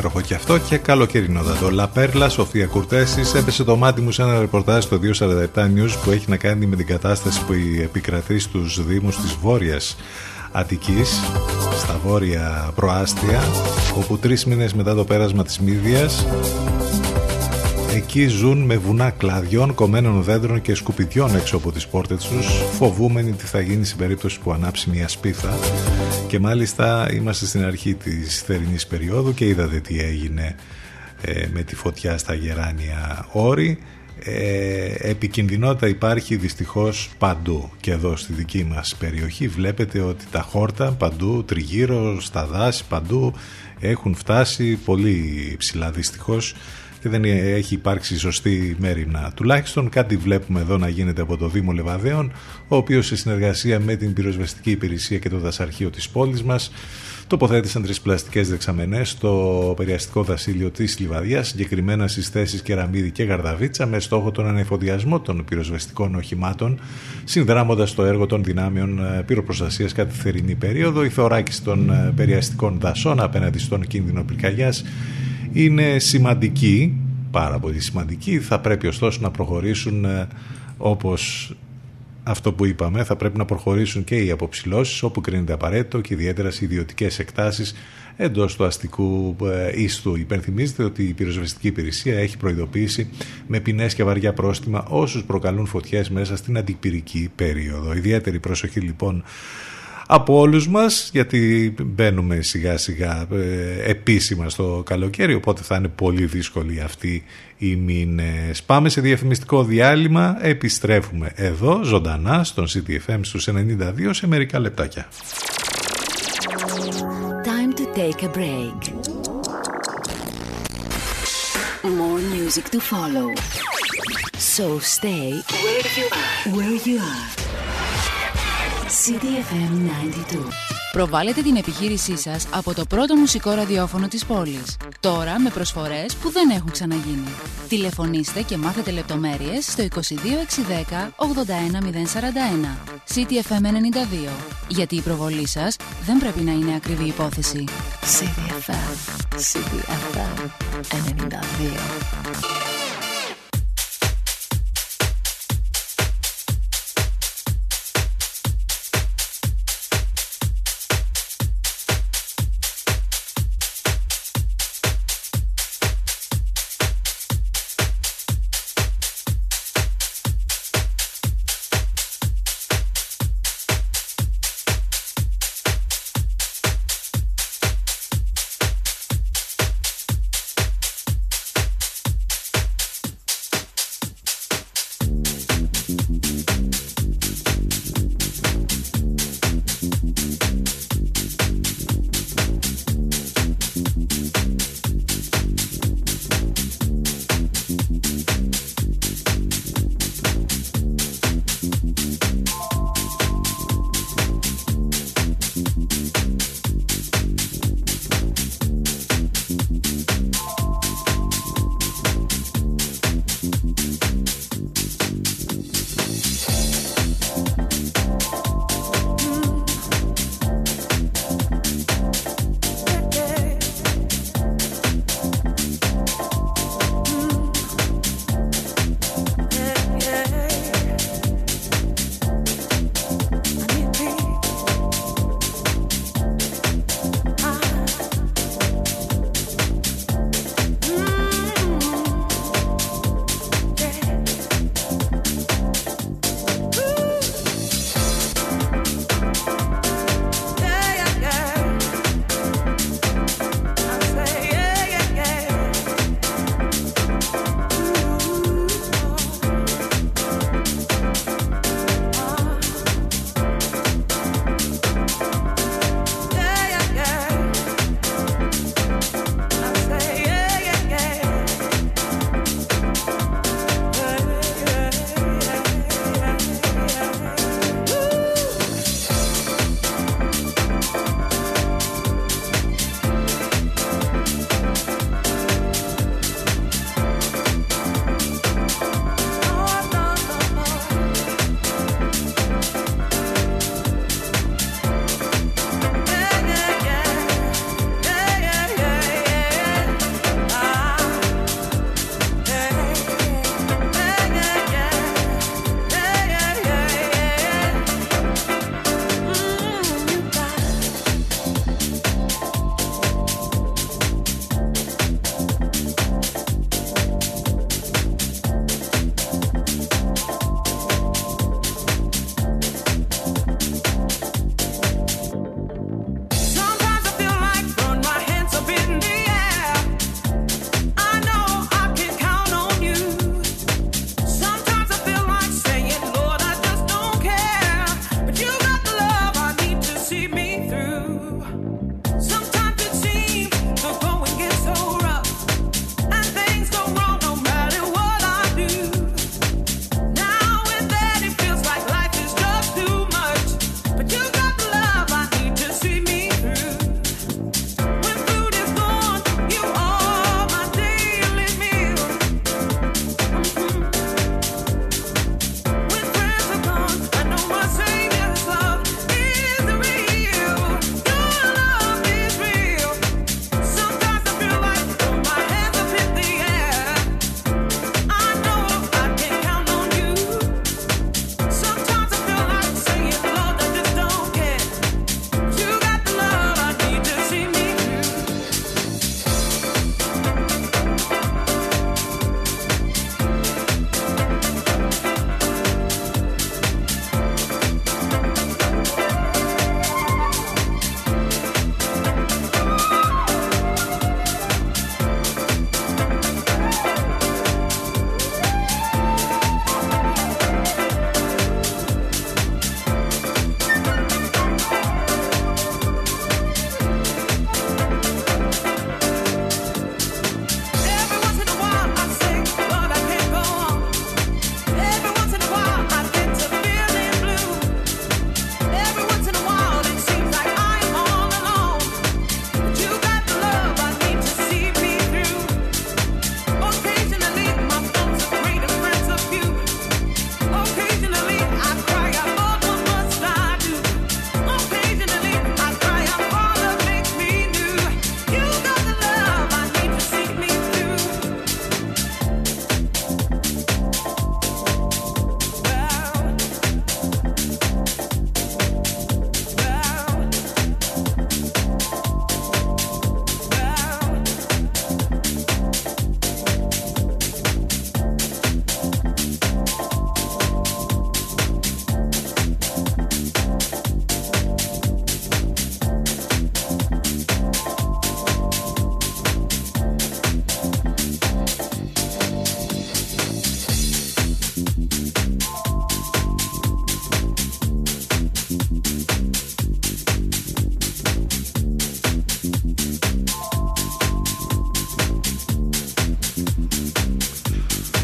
Υπέροχο και αυτό και καλοκαιρινότατο. Λαπέρλα, Σοφία Κουρτέσης, έπεσε το μάτι μου σε ένα ρεπορτάζ στο 247 News που έχει να κάνει με την κατάσταση που επικρατείς στου Δήμους της Βόρειας Αττικής στα βόρεια προάστια όπου τρεις μήνες μετά το πέρασμα της Μύδιας Εκεί ζουν με βουνά κλαδιών, κομμένων δέντρων και σκουπιδιών έξω από τις πόρτες τους, φοβούμενοι τι θα γίνει στην περίπτωση που ανάψει μια σπίθα. Και μάλιστα είμαστε στην αρχή της θερινής περίοδου και είδατε τι έγινε ε, με τη φωτιά στα γεράνια όρη. Ε, επικινδυνότητα υπάρχει δυστυχώς παντού και εδώ στη δική μας περιοχή βλέπετε ότι τα χόρτα παντού τριγύρω στα δάση παντού έχουν φτάσει πολύ ψηλά δυστυχώς και δεν έχει υπάρξει σωστή μέρημνα. Τουλάχιστον κάτι βλέπουμε εδώ να γίνεται από το Δήμο Λεβαδέων, ο οποίος σε συνεργασία με την πυροσβεστική υπηρεσία και το δασαρχείο της πόλης μας τοποθέτησαν τρεις πλαστικές δεξαμενές στο περιαστικό δασίλειο της Λιβαδιάς, συγκεκριμένα στις θέσεις Κεραμίδη και Γαρδαβίτσα, με στόχο τον ανεφοδιασμό των πυροσβεστικών οχημάτων, συνδράμοντας το έργο των δυνάμεων ε, πυροπροστασίας κατά τη θερινή περίοδο. Η θωράκιση των ε, περιαστικών δασών απέναντι στον κίνδυνο πυρκαγιάς είναι σημαντική, πάρα πολύ σημαντική. Θα πρέπει ωστόσο να προχωρήσουν ε, όπως αυτό που είπαμε, θα πρέπει να προχωρήσουν και οι αποψηλώσεις όπου κρίνεται απαραίτητο και ιδιαίτερα σε ιδιωτικές εκτάσεις εντός του αστικού ε, ιστού. Υπενθυμίζεται ότι η πυροσβεστική υπηρεσία έχει προειδοποιήσει με ποινές και βαριά πρόστιμα όσους προκαλούν φωτιές μέσα στην αντιπυρική περίοδο. Ιδιαίτερη προσοχή λοιπόν από όλους μας γιατί μπαίνουμε σιγά σιγά ε, επίσημα στο καλοκαίρι οπότε θα είναι πολύ δύσκολη αυτή οι μήνες. Πάμε σε διαφημιστικό διάλειμμα, επιστρέφουμε εδώ ζωντανά στον CTFM στους 92 σε μερικά λεπτάκια. Time to take a break. More music to follow. So stay where you are. Where you are. CDFM 92. Προβάλετε την επιχείρησή σας από το πρώτο μουσικό ραδιόφωνο της πόλης. Τώρα με προσφορές που δεν έχουν ξαναγίνει. Τηλεφωνήστε και μάθετε λεπτομέρειες στο 22610 81041. CTFM 92. Γιατί η προβολή σας δεν πρέπει να είναι ακριβή υπόθεση. CDFM. CDFM 92.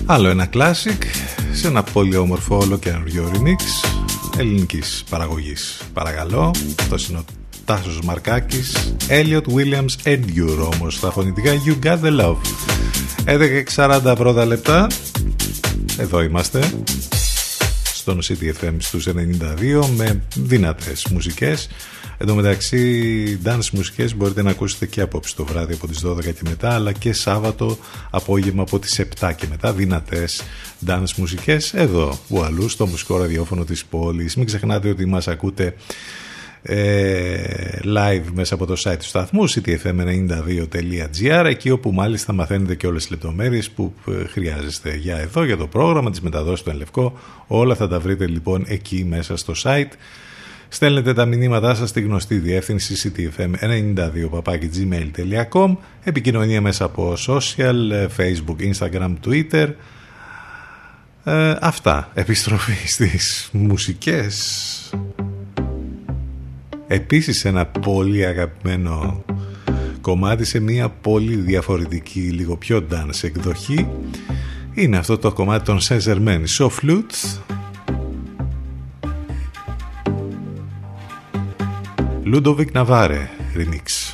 Άλλο ένα classic σε ένα πολύ όμορφο ολοκαίριο remix ελληνικής παραγωγής. Παρακαλώ, αυτός είναι ο Τάσος Μαρκάκης, Elliot Williams and You όμως στα φωνητικά You Got The Love. 11.40 πρώτα λεπτά, εδώ είμαστε στον CTFM στους 92 με δυνατές μουσικές Εν τω μεταξύ, dance μουσικές μπορείτε να ακούσετε και απόψε το βράδυ από τις 12 και μετά, αλλά και Σάββατο απόγευμα από τις 7 και μετά, δυνατές dance μουσικές εδώ, που αλλού, στο μουσικό ραδιόφωνο της πόλης. Μην ξεχνάτε ότι μας ακούτε ε, live μέσα από το site του σταθμού ctfm92.gr εκεί όπου μάλιστα μαθαίνετε και όλες τις λεπτομέρειες που ε, χρειάζεστε για εδώ, για το πρόγραμμα, τις μεταδόσεις του Ενλευκό όλα θα τα βρείτε λοιπόν εκεί μέσα στο site Στέλνετε τα μηνύματά σας στη γνωστή διεύθυνση ctfm92.gmail.com Επικοινωνία μέσα από social, facebook, instagram, twitter. Ε, Αυτά, επιστροφή [LAUGHS] στις μουσικές. Επίσης ένα πολύ αγαπημένο κομμάτι σε μια πολύ διαφορετική, λίγο πιο dance εκδοχή είναι αυτό το κομμάτι των Saint Germain. So Flute Ludovic Navare remix.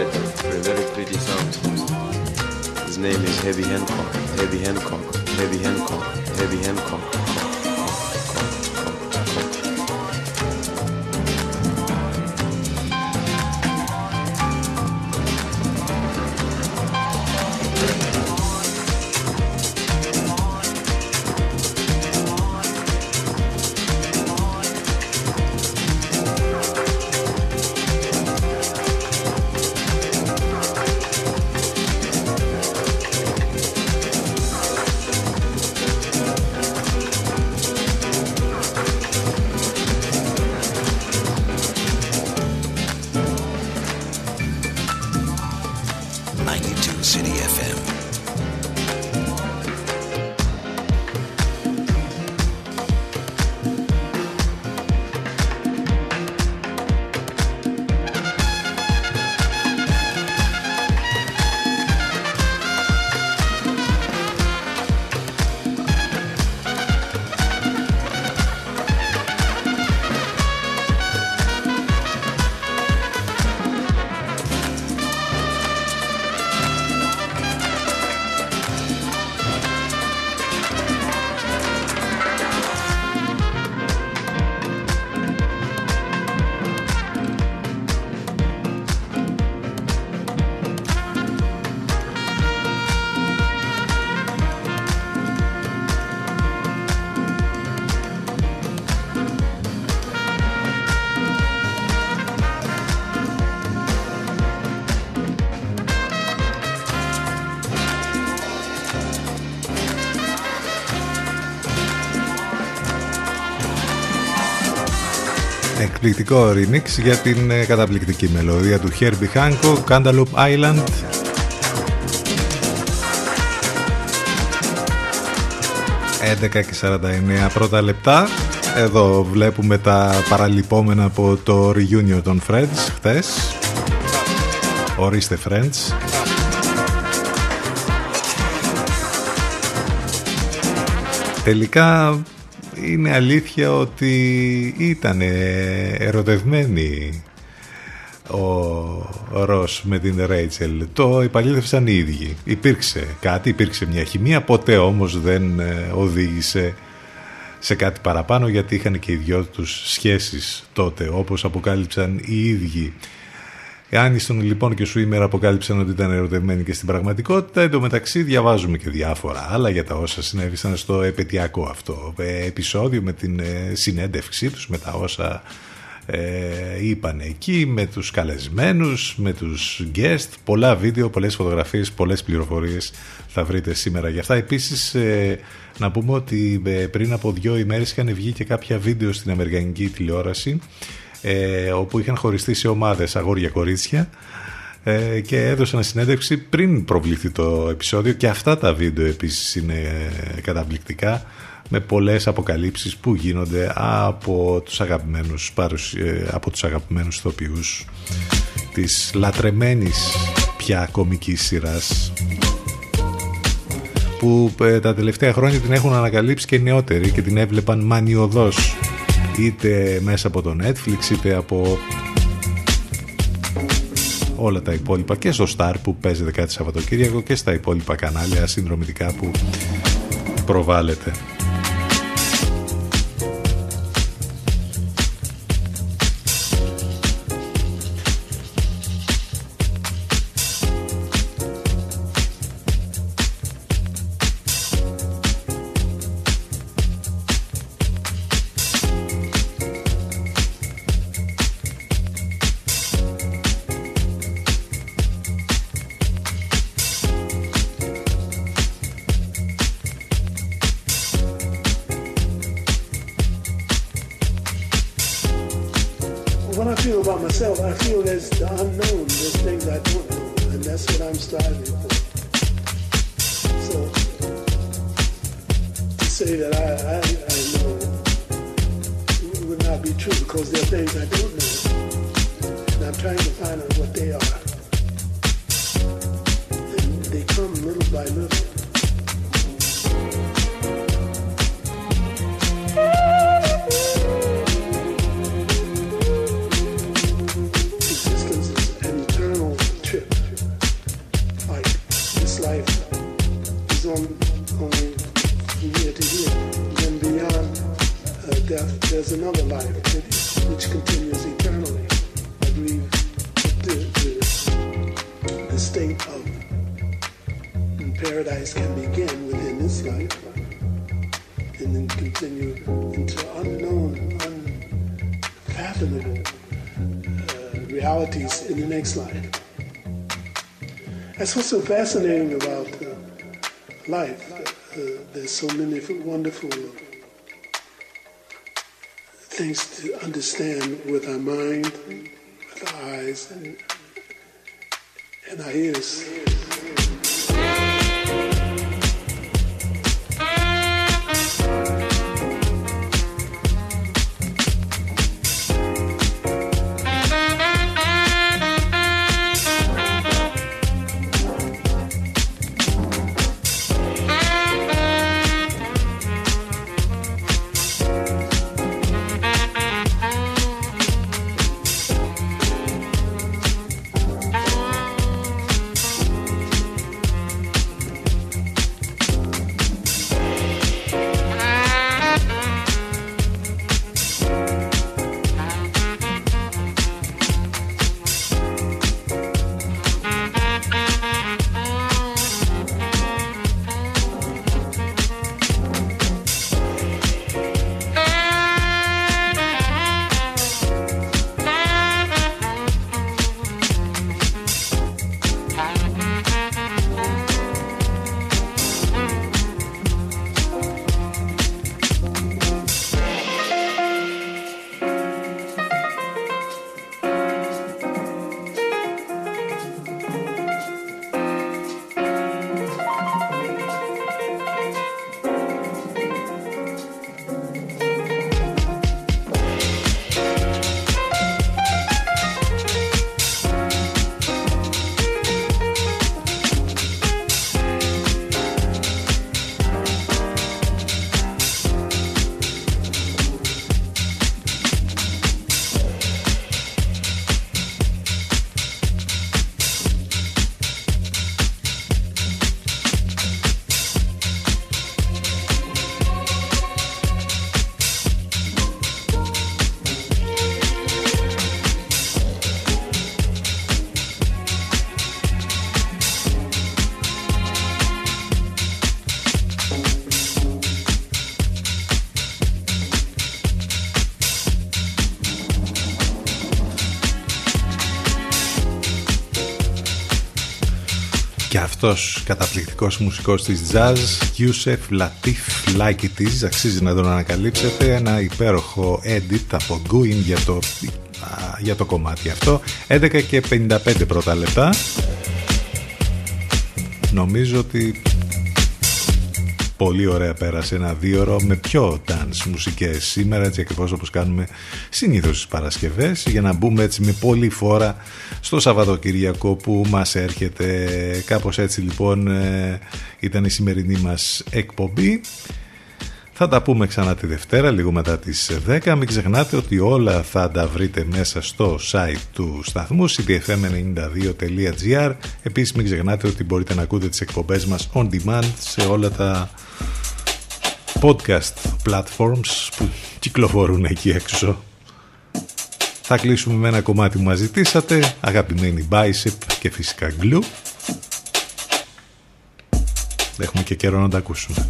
Is a very pretty songs. His name is Heavy Hancock, Heavy Hancock, Heavy Hancock, Heavy Hancock. Εκπληκτικό remix για την ε, καταπληκτική μελωδία του Herbie Hancock, Cantaloupe Island. ...11 και 49 πρώτα λεπτά. Εδώ βλέπουμε τα παραλυπόμενα από το reunion των Friends χθες. Ορίστε Friends. Τελικά είναι αλήθεια ότι ήταν ερωτευμένοι ο Ρος με την Ρέιτσελ. Το επαλήθευσαν οι ίδιοι. Υπήρξε κάτι, υπήρξε μια χημεία, ποτέ όμως δεν ε, οδήγησε σε κάτι παραπάνω γιατί είχαν και οι δυο τους σχέσεις τότε όπως αποκάλυψαν οι ίδιοι. Άνιστον λοιπόν και σου ημέρα αποκάλυψαν ότι ήταν ερωτευμένοι και στην πραγματικότητα. Εν τω μεταξύ διαβάζουμε και διάφορα άλλα για τα όσα συνέβησαν στο επαιτειακό αυτό ε, επεισόδιο με την ε, συνέντευξή τους, με τα όσα ε, είπαν εκεί, με τους καλεσμένους, με τους guest, πολλά βίντεο, πολλές φωτογραφίες, πολλές πληροφορίες θα βρείτε σήμερα για αυτά. Επίσης ε, να πούμε ότι πριν από δύο ημέρες είχαν βγει και κάποια βίντεο στην Αμερικανική τηλεόραση ε, όπου είχαν χωριστεί σε ομάδες αγόρια-κορίτσια ε, και έδωσαν συνέντευξη πριν προβληθεί το επεισόδιο. Και αυτά τα βίντεο επίσης είναι ε, καταπληκτικά με πολλές αποκαλύψεις που γίνονται από τους αγαπημένους, ε, από τους αγαπημένους ηθοποιούς της λατρεμένης πια κομικής σειράς που ε, τα τελευταία χρόνια την έχουν ανακαλύψει και οι νεότεροι και την έβλεπαν μανιωδώς είτε μέσα από το Netflix είτε από όλα τα υπόλοιπα και στο Star που παίζεται κάτι Σαββατοκύριακο και στα υπόλοιπα κανάλια συνδρομητικά που προβάλλεται. Wonderful things to understand with our mind, with our eyes, and, and our ears. Αυτός καταπληκτικός μουσικός της jazz Yusef Latif Like It Is αξίζει να τον ανακαλύψετε. Ένα υπέροχο edit από Guin για το, για το κομμάτι αυτό. 11 και 55 πρώτα λεπτά. Νομίζω ότι πολύ ωραία πέρασε ένα δύο με πιο dance μουσικές σήμερα έτσι ακριβώς όπως κάνουμε συνήθως στις Παρασκευές για να μπούμε έτσι με πολύ φόρα στο Σαββατοκυριακό που μας έρχεται κάπως έτσι λοιπόν ε, ήταν η σημερινή μας εκπομπή θα τα πούμε ξανά τη Δευτέρα, λίγο μετά τις 10. Μην ξεχνάτε ότι όλα θα τα βρείτε μέσα στο site του σταθμού ctfm92.gr Επίσης μην ξεχνάτε ότι μπορείτε να ακούτε τις εκπομπές μας on demand σε όλα τα podcast platforms που κυκλοφορούν εκεί έξω. Θα κλείσουμε με ένα κομμάτι που μας ζητήσατε, αγαπημένη Bicep και φυσικά Glue. Έχουμε και καιρό να τα ακούσουμε.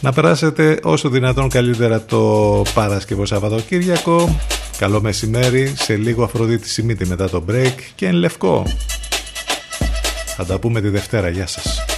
Να περάσετε όσο δυνατόν καλύτερα το Παρασκευό Σαββατοκύριακο. Καλό μεσημέρι, σε λίγο Αφροδίτη Σιμίτη μετά το break και εν λευκό. Θα τα πούμε τη Δευτέρα, γεια σας.